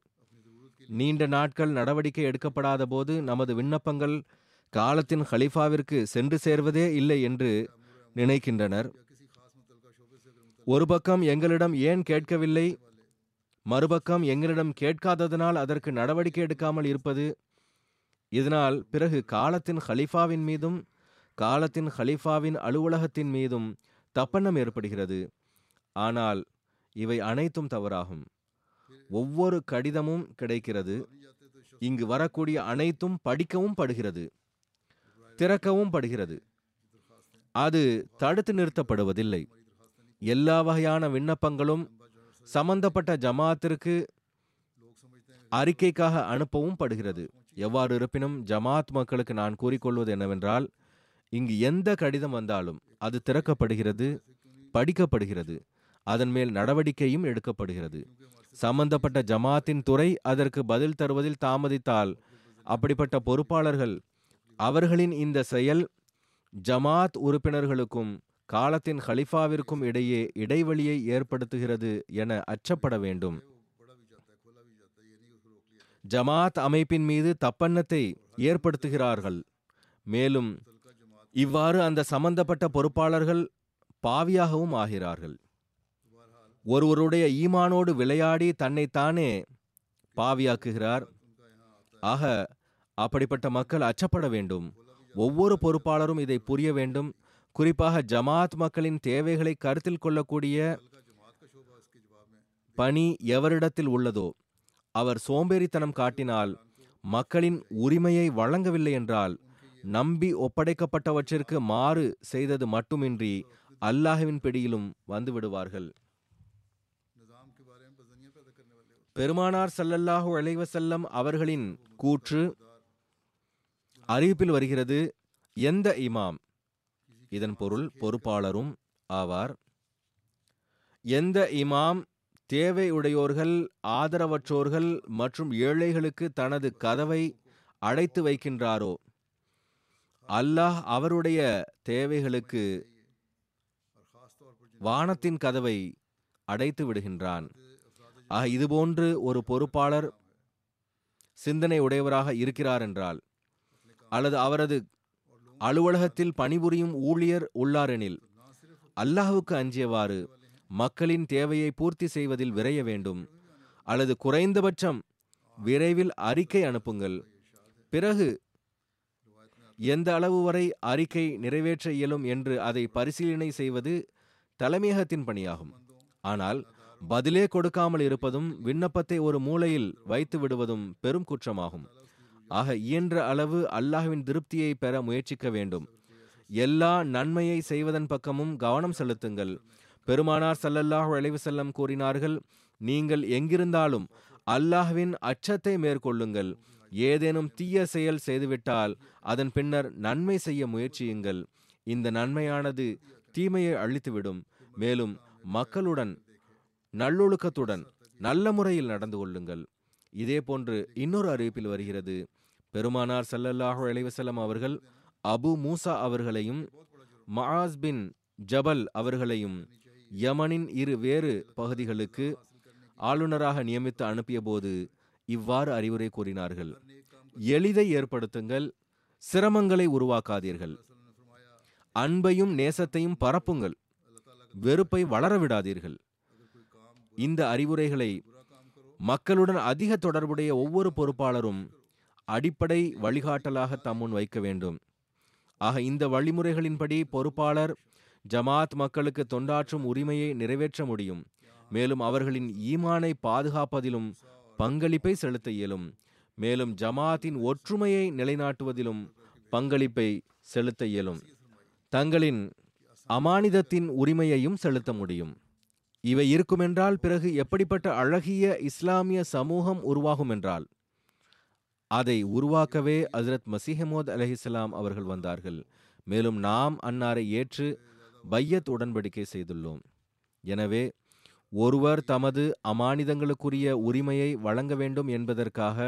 நீண்ட நாட்கள் நடவடிக்கை எடுக்கப்படாத போது நமது விண்ணப்பங்கள் காலத்தின் ஹலிஃபாவிற்கு சென்று சேர்வதே இல்லை என்று நினைக்கின்றனர். ஒரு பக்கம் எங்களிடம் ஏன் கேட்கவில்லை? மறுபக்கம் எங்களிடம் கேட்காததனால் அதற்கு நடவடிக்கை எடுக்காமல் இருப்பது இதனால் பிறகு காலத்தின் ஹலிஃபாவின் மீதும் காலத்தின் ஹலிஃபாவின் அலுவலகத்தின் மீதும் தப்பெண்ணம் ஏற்படுகிறது. ஆனால் இவை அனைத்தும் தவறாகும். ஒவ்வொரு கடிதமும் கிடைக்கிறது. இங்கு வரக்கூடிய அனைத்தும் படிக்கவும் படுகிறது. திறக்கவும் படுகிறது. அது தடுத்து நிறுத்தப்படுவதில்லை. எல்லா வகையான விண்ணப்பங்களும் சம்பந்தப்பட்ட ஜமாத்திற்கு அறிக்கைக்காக அனுப்பவும் படுகிறது. எவ்வாறு இருப்பினும் ஜமாத் மக்களுக்கு நான் கூறிக்கொள்வது என்னவென்றால் இங்கு எந்த கடிதம் வந்தாலும் அது திறக்கப்படுகிறது படிக்கப்படுகிறது அதன் மேல் நடவடிக்கையும் எடுக்கப்படுகிறது. சம்பந்தப்பட்ட ஜமாத்தின் துறை அதற்கு பதில் தருவதில் தாமதித்தால் அப்படிப்பட்ட பொறுப்பாளர்கள் அவர்களின் இந்த செயல் ஜமாத் உறுப்பினர்களுக்கும் காலத்தின் ஹலிஃபாவிற்கும் இடையே இடைவெளியை ஏற்படுத்துகிறது என அச்சப்பட வேண்டும். ஜமாத் அமைப்பின் மீது தப்பெண்ணத்தை ஏற்படுத்துகிறார்கள். மேலும் இவ்வாறு அந்த சம்பந்தப்பட்ட பொறுப்பாளர்கள் பாவியாகவும் ஆகிறார்கள். ஒருவருடைய ஈமானோடு விளையாடி தன்னைத்தானே பாவியாக்குகிறார். ஆக அப்படிப்பட்ட மக்கள் அச்சப்பட வேண்டும். ஒவ்வொரு பொறுப்பாளரும் இதை புரிய வேண்டும். குறிப்பாக ஜமாத் மக்களின் தேவைகளை கருத்தில் கொள்ளக்கூடிய பணி எவரிடத்தில் உள்ளதோ அவர் சோம்பேறித்தனம் காட்டினால் மக்களின் உரிமையை வழங்கவில்லை என்றால் நம்பி ஒப்படைக்கப்பட்டவற்றிற்கு மாறு செய்தது மட்டுமின்றி அல்லாஹ்வின் பிடியிலும் வந்துவிடுவார்கள் பெருமானார் சல்லல்லாஹு அலைவசல்லம் அவர்களின் கூற்று அறிவிப்பில் வருகிறது எந்த இமாம்? இதன் பொருள் பொறுப்பாளரும் ஆவார். எந்த இமாம் தேவையுடையோர்கள் ஆதரவற்றோர்கள் மற்றும் ஏழைகளுக்கு தனது கதவை அடைத்து வைக்கின்றாரோ? அல்லாஹ் அவருடைய தேவைகளுக்கு வானத்தின் கதவை அடைத்து விடுகின்றான். ஆக இதுபோன்று ஒரு பொறுப்பாளர் சிந்தனை உடையவராக இருக்கிறார் என்றால் அல்லது அவரது அலுவலகத்தில் பணிபுரியும் ஊழியர் உள்ளாரெனில் அல்லாஹுக்கு அஞ்சியவாறு மக்களின் தேவையை பூர்த்தி செய்வதில் விரைய வேண்டும். அல்லது குறைந்தபட்சம் விரைவில் அறிக்கை அனுப்புங்கள். பிறகு எந்த அளவு வரை அறிக்கை நிறைவேற்ற இயலும் என்று அதை பரிசீலனை செய்வது தலைமையகத்தின் பணியாகும். ஆனால் பதிலே கொடுக்காமல் இருப்பதும் விண்ணப்பத்தை ஒரு மூலையில் வைத்து விடுவதும் பெரும் குற்றமாகும். ஆக இயன்ற அளவு அல்லாஹ்வின் திருப்தியை பெற முயற்சிக்க வேண்டும். எல்லா நன்மையை செய்வதன் பக்கமும் கவனம் செலுத்துங்கள். பெருமானார் சல்லல்லாஹு அலைஹி செல்லம் கூறினார்கள் நீங்கள் எங்கிருந்தாலும் அல்லாஹ்வின் அச்சத்தை மேற்கொள்ளுங்கள். ஏதேனும் தீய செயல் செய்துவிட்டால் அதன் பின்னர் நன்மை செய்ய முயற்சியுங்கள். இந்த நன்மையானது தீமையை அழித்துவிடும். மேலும் மக்களுடன் நல்லொழுக்கத்துடன் நல்ல முறையில் நடந்து கொள்ளுங்கள். இதே போன்று இன்னொரு அறிவிப்பில் வருகிறது. பெருமானார் சல்லல்லாஹு அலைவசல்லம் அவர்கள் அபு மூசா அவர்களையும் மஹாஸ் பின் ஜபல் அவர்களையும் யமனின் இரு வேறு பகுதிகளுக்கு ஆளுநராக நியமித்து அனுப்பியபோது இவ்வாறு அறிவுரை கூறினார்கள். எளிதை ஏற்படுத்துங்கள் சிரமங்களை உருவாக்காதீர்கள். அன்பையும் நேசத்தையும் பரப்புங்கள் வெறுப்பை வளர விடாதீர்கள் இந்த அறிவுரைகளை மக்களுடன் அதிக தொடர்புடைய ஒவ்வொரு பொறுப்பாளரும் அடிப்படை வழிகாட்டலாக தம்முன் வைக்க வேண்டும். ஆக இந்த வழிமுறைகளின்படி பொறுப்பாளர் ஜமாத் மக்களுக்கு தொண்டாற்றும் உரிமையை நிறைவேற்ற முடியும். மேலும் அவர்களின் ஈமானை பாதுகாப்பதிலும் பங்களிப்பை செலுத்த இயலும். மேலும் ஜமாத்தின் ஒற்றுமையை நிலைநாட்டுவதிலும் பங்களிப்பை செலுத்த இயலும். தங்களின் அமானிதத்தின் உரிமையையும் செலுத்த முடியும். இவை இருக்குமென்றால் பிறகு எப்படிப்பட்ட அழகிய இஸ்லாமிய சமூகம் உருவாகும் என்றால் அதை உருவாக்கவே ஹசரத் மசிஹமோத் அலஹிஸ்லாம் அவர்கள் வந்தார்கள். மேலும் நாம் அன்னாரை ஏற்று பையத் உடன்படிக்கை செய்துள்ளோம். எனவே ஒருவர் தமது அமானிதங்களுக்குரிய உரிமையை வழங்க வேண்டும் என்பதற்காக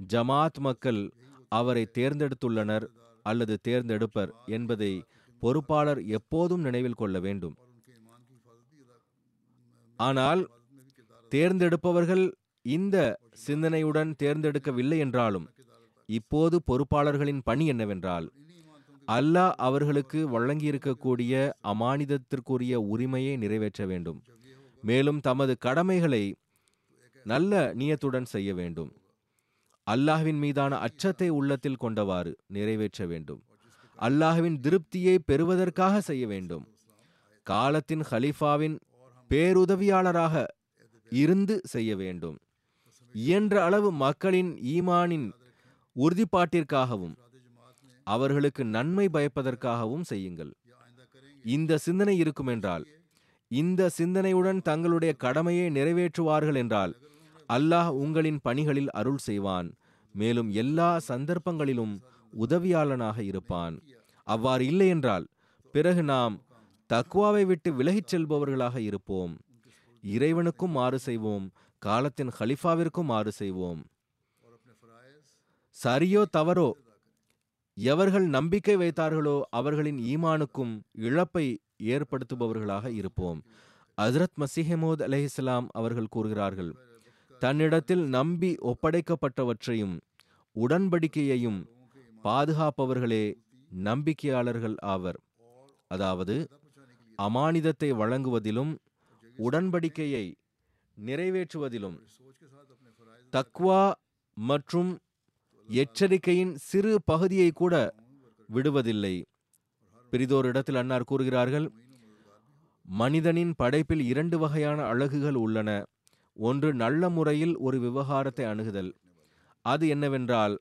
ஜமாத் மக்கள் அவரை தேர்ந்தெடுத்துள்ளனர் அல்லது தேர்ந்தெடுப்பர் என்பதை பொறுப்பாளர் எப்போதும் நினைவில் கொள்ள வேண்டும். ஆனால் தேர்ந்தெடுப்பவர்கள் இந்த சிந்தனையுடன் தேர்ந்தெடுக்கவில்லை என்றாலும் இப்போது பொறுப்பாளர்களின் பணி என்னவென்றால் அல்லாஹ் அவர்களுக்கு வழங்கியிருக்கக்கூடிய அமானிதத்திற்குரிய உரிமையை நிறைவேற்ற வேண்டும். மேலும் தமது கடமைகளை நல்ல நியத்துடன் செய்ய வேண்டும். அல்லாஹ்வின் மீதான அச்சத்தை உள்ளத்தில் கொண்டவாறு நிறைவேற்ற வேண்டும். அல்லாஹ்வின் திருப்தியை பெறுவதற்காக செய்ய வேண்டும். காலத்தின் ஹலீஃபாவின் பேருதவியாளராக இருந்து செய்ய வேண்டும். இயன்ற அளவு மக்களின் ஈமானின் உறுதிப்பாட்டிற்காகவும் அவர்களுக்கு நன்மை பயப்பதற்காகவும் செய்யுங்கள். இந்த சிந்தனை இருக்குமென்றால் இந்த சிந்தனையுடன் தங்களுடைய கடமையை நிறைவேற்றுவார்கள் என்றால் அல்லாஹ் உங்களின் பணிகளில் அருள் செய்வான். மேலும் எல்லா சந்தர்ப்பங்களிலும் உதவியாளனாக இருப்பான். அவ்வாறு இல்லை என்றால் பிறகு நாம் தக்குவாவை விட்டு விலகிச் செல்பவர்களாக இருப்போம். இறைவனுக்கும் மாறு செய்வோம். காலத்தின் ஹலிஃபாவிற்கும் மாறு செய்வோம். சரியோ தவறோ எவர்கள் நம்பிக்கை வைத்தார்களோ அவர்களின் ஈமானுக்கும் இழப்பை ஏற்படுத்துபவர்களாக இருப்போம். ஹஜ்ரத் மசிஹமோத் அலைஹிஸ்லாம் அவர்கள் கூறுகிறார்கள் தன்னிடத்தில் நம்பி ஒப்படைக்கப்பட்டவற்றையும் உடன்படிக்கையையும் பாதுகாப்பவர்களே நம்பிக்கையாளர்கள் ஆவர். அதாவது அமானிதத்தை வழங்குவதிலும் உடன்படிக்கையை நிறைவேற்றுவதிலும் தக்வா மற்றும் எச்சரிக்கையின் சிறு பகுதியை கூட விடுவதில்லை. பிரிதோர் இடத்தில் அன்னார் கூறுகிறார்கள் மனிதனின் படைப்பில் இரண்டு வகையான அழகுகள் உள்ளன. ஒன்று நல்ல முறையில் ஒரு விவகாரத்தை அணுகுதல். அது என்னவென்றால்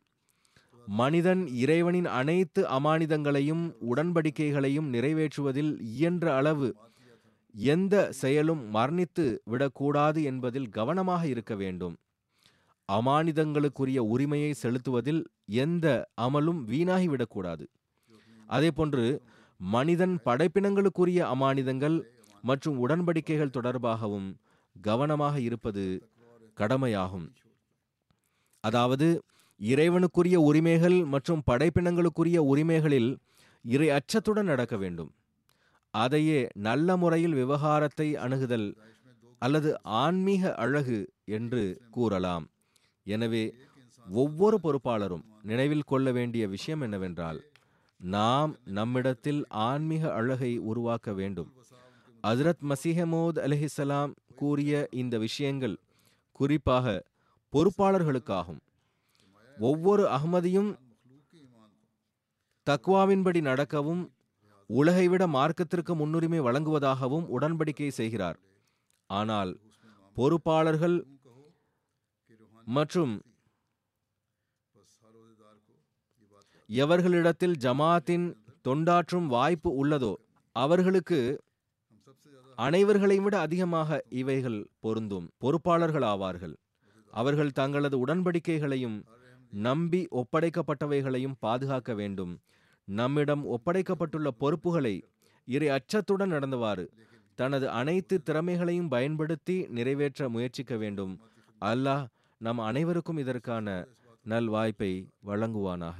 மனிதன் இறைவனின் அனைத்து அமானிதங்களையும் உடன்படிக்கைகளையும் நிறைவேற்றுவதில் இயன்ற அளவு எந்த செயலும் மரணித்து விடக்கூடாது என்பதில் கவனமாக இருக்க வேண்டும். அமானிதங்களுக்குரிய உரிமையை செலுத்துவதில் எந்த அமலும் வீணாகிவிடக்கூடாது அதேபோன்று மனிதன் படைப்பினங்களுக்குரிய அமானிதங்கள் மற்றும் உடன்படிக்கைகள் தொடர்பாகவும் கவனமாக இருப்பது கடமையாகும். அதாவது இறைவனுக்குரிய உரிமைகள் மற்றும் படைப்பினங்களுக்குரிய உரிமைகளில் இறை அச்சத்துடன் நடக்க வேண்டும். அதையே நல்ல முறையில் விவகாரத்தை அணுகுதல் அல்லது ஆன்மீக அழகு என்று கூறலாம். எனவே ஒவ்வொரு பொறுப்பாளரும் நினைவில் கொள்ள வேண்டிய விஷயம் என்னவென்றால் நாம் நம்மிடத்தில் ஆன்மீக அழகை உருவாக்க வேண்டும். அஸ்ரத் மசிஹமோத் அலிஹிசலாம் கூறிய இந்த விஷயங்கள் குறிப்பாக பொறுப்பாளர்களுக்காகும். ஒவ்வொரு அகமதியும் தக்வாவின்படி நடக்கவும் உலகை விட மார்க்கத்திற்கு முன்னுரிமை வழங்குவதாகவும் உடன்படிக்கை செய்கிறார். ஆனால் பொறுப்பாளர்கள் மற்றும் எவர்களிடத்தில் ஜமாத்தின் தொண்டாற்றும் வாய்ப்பு உள்ளதோ அவர்களுக்கு அனைவர்களை விட அதிகமாக இவைகள் பொருந்தும் பொறுப்பாளர்கள் ஆவார்கள் அவர்கள் தங்களது உடன்படிக்கைகளையும் நம்பி ஒப்படைக்கப்பட்டவைகளையும் பாதுகாக்க வேண்டும். நம்மிடம் ஒப்படைக்கப்பட்டுள்ள பொறுப்புகளை இறை அச்சத்துடன் நடந்தவாறு. தனது அனைத்து திறமைகளையும் பயன்படுத்தி நிறைவேற்ற முயற்சிக்க வேண்டும். அல்லாஹ் நம் அனைவருக்கும் இதற்கான நல்வாய்ப்பை வழங்குவானாக.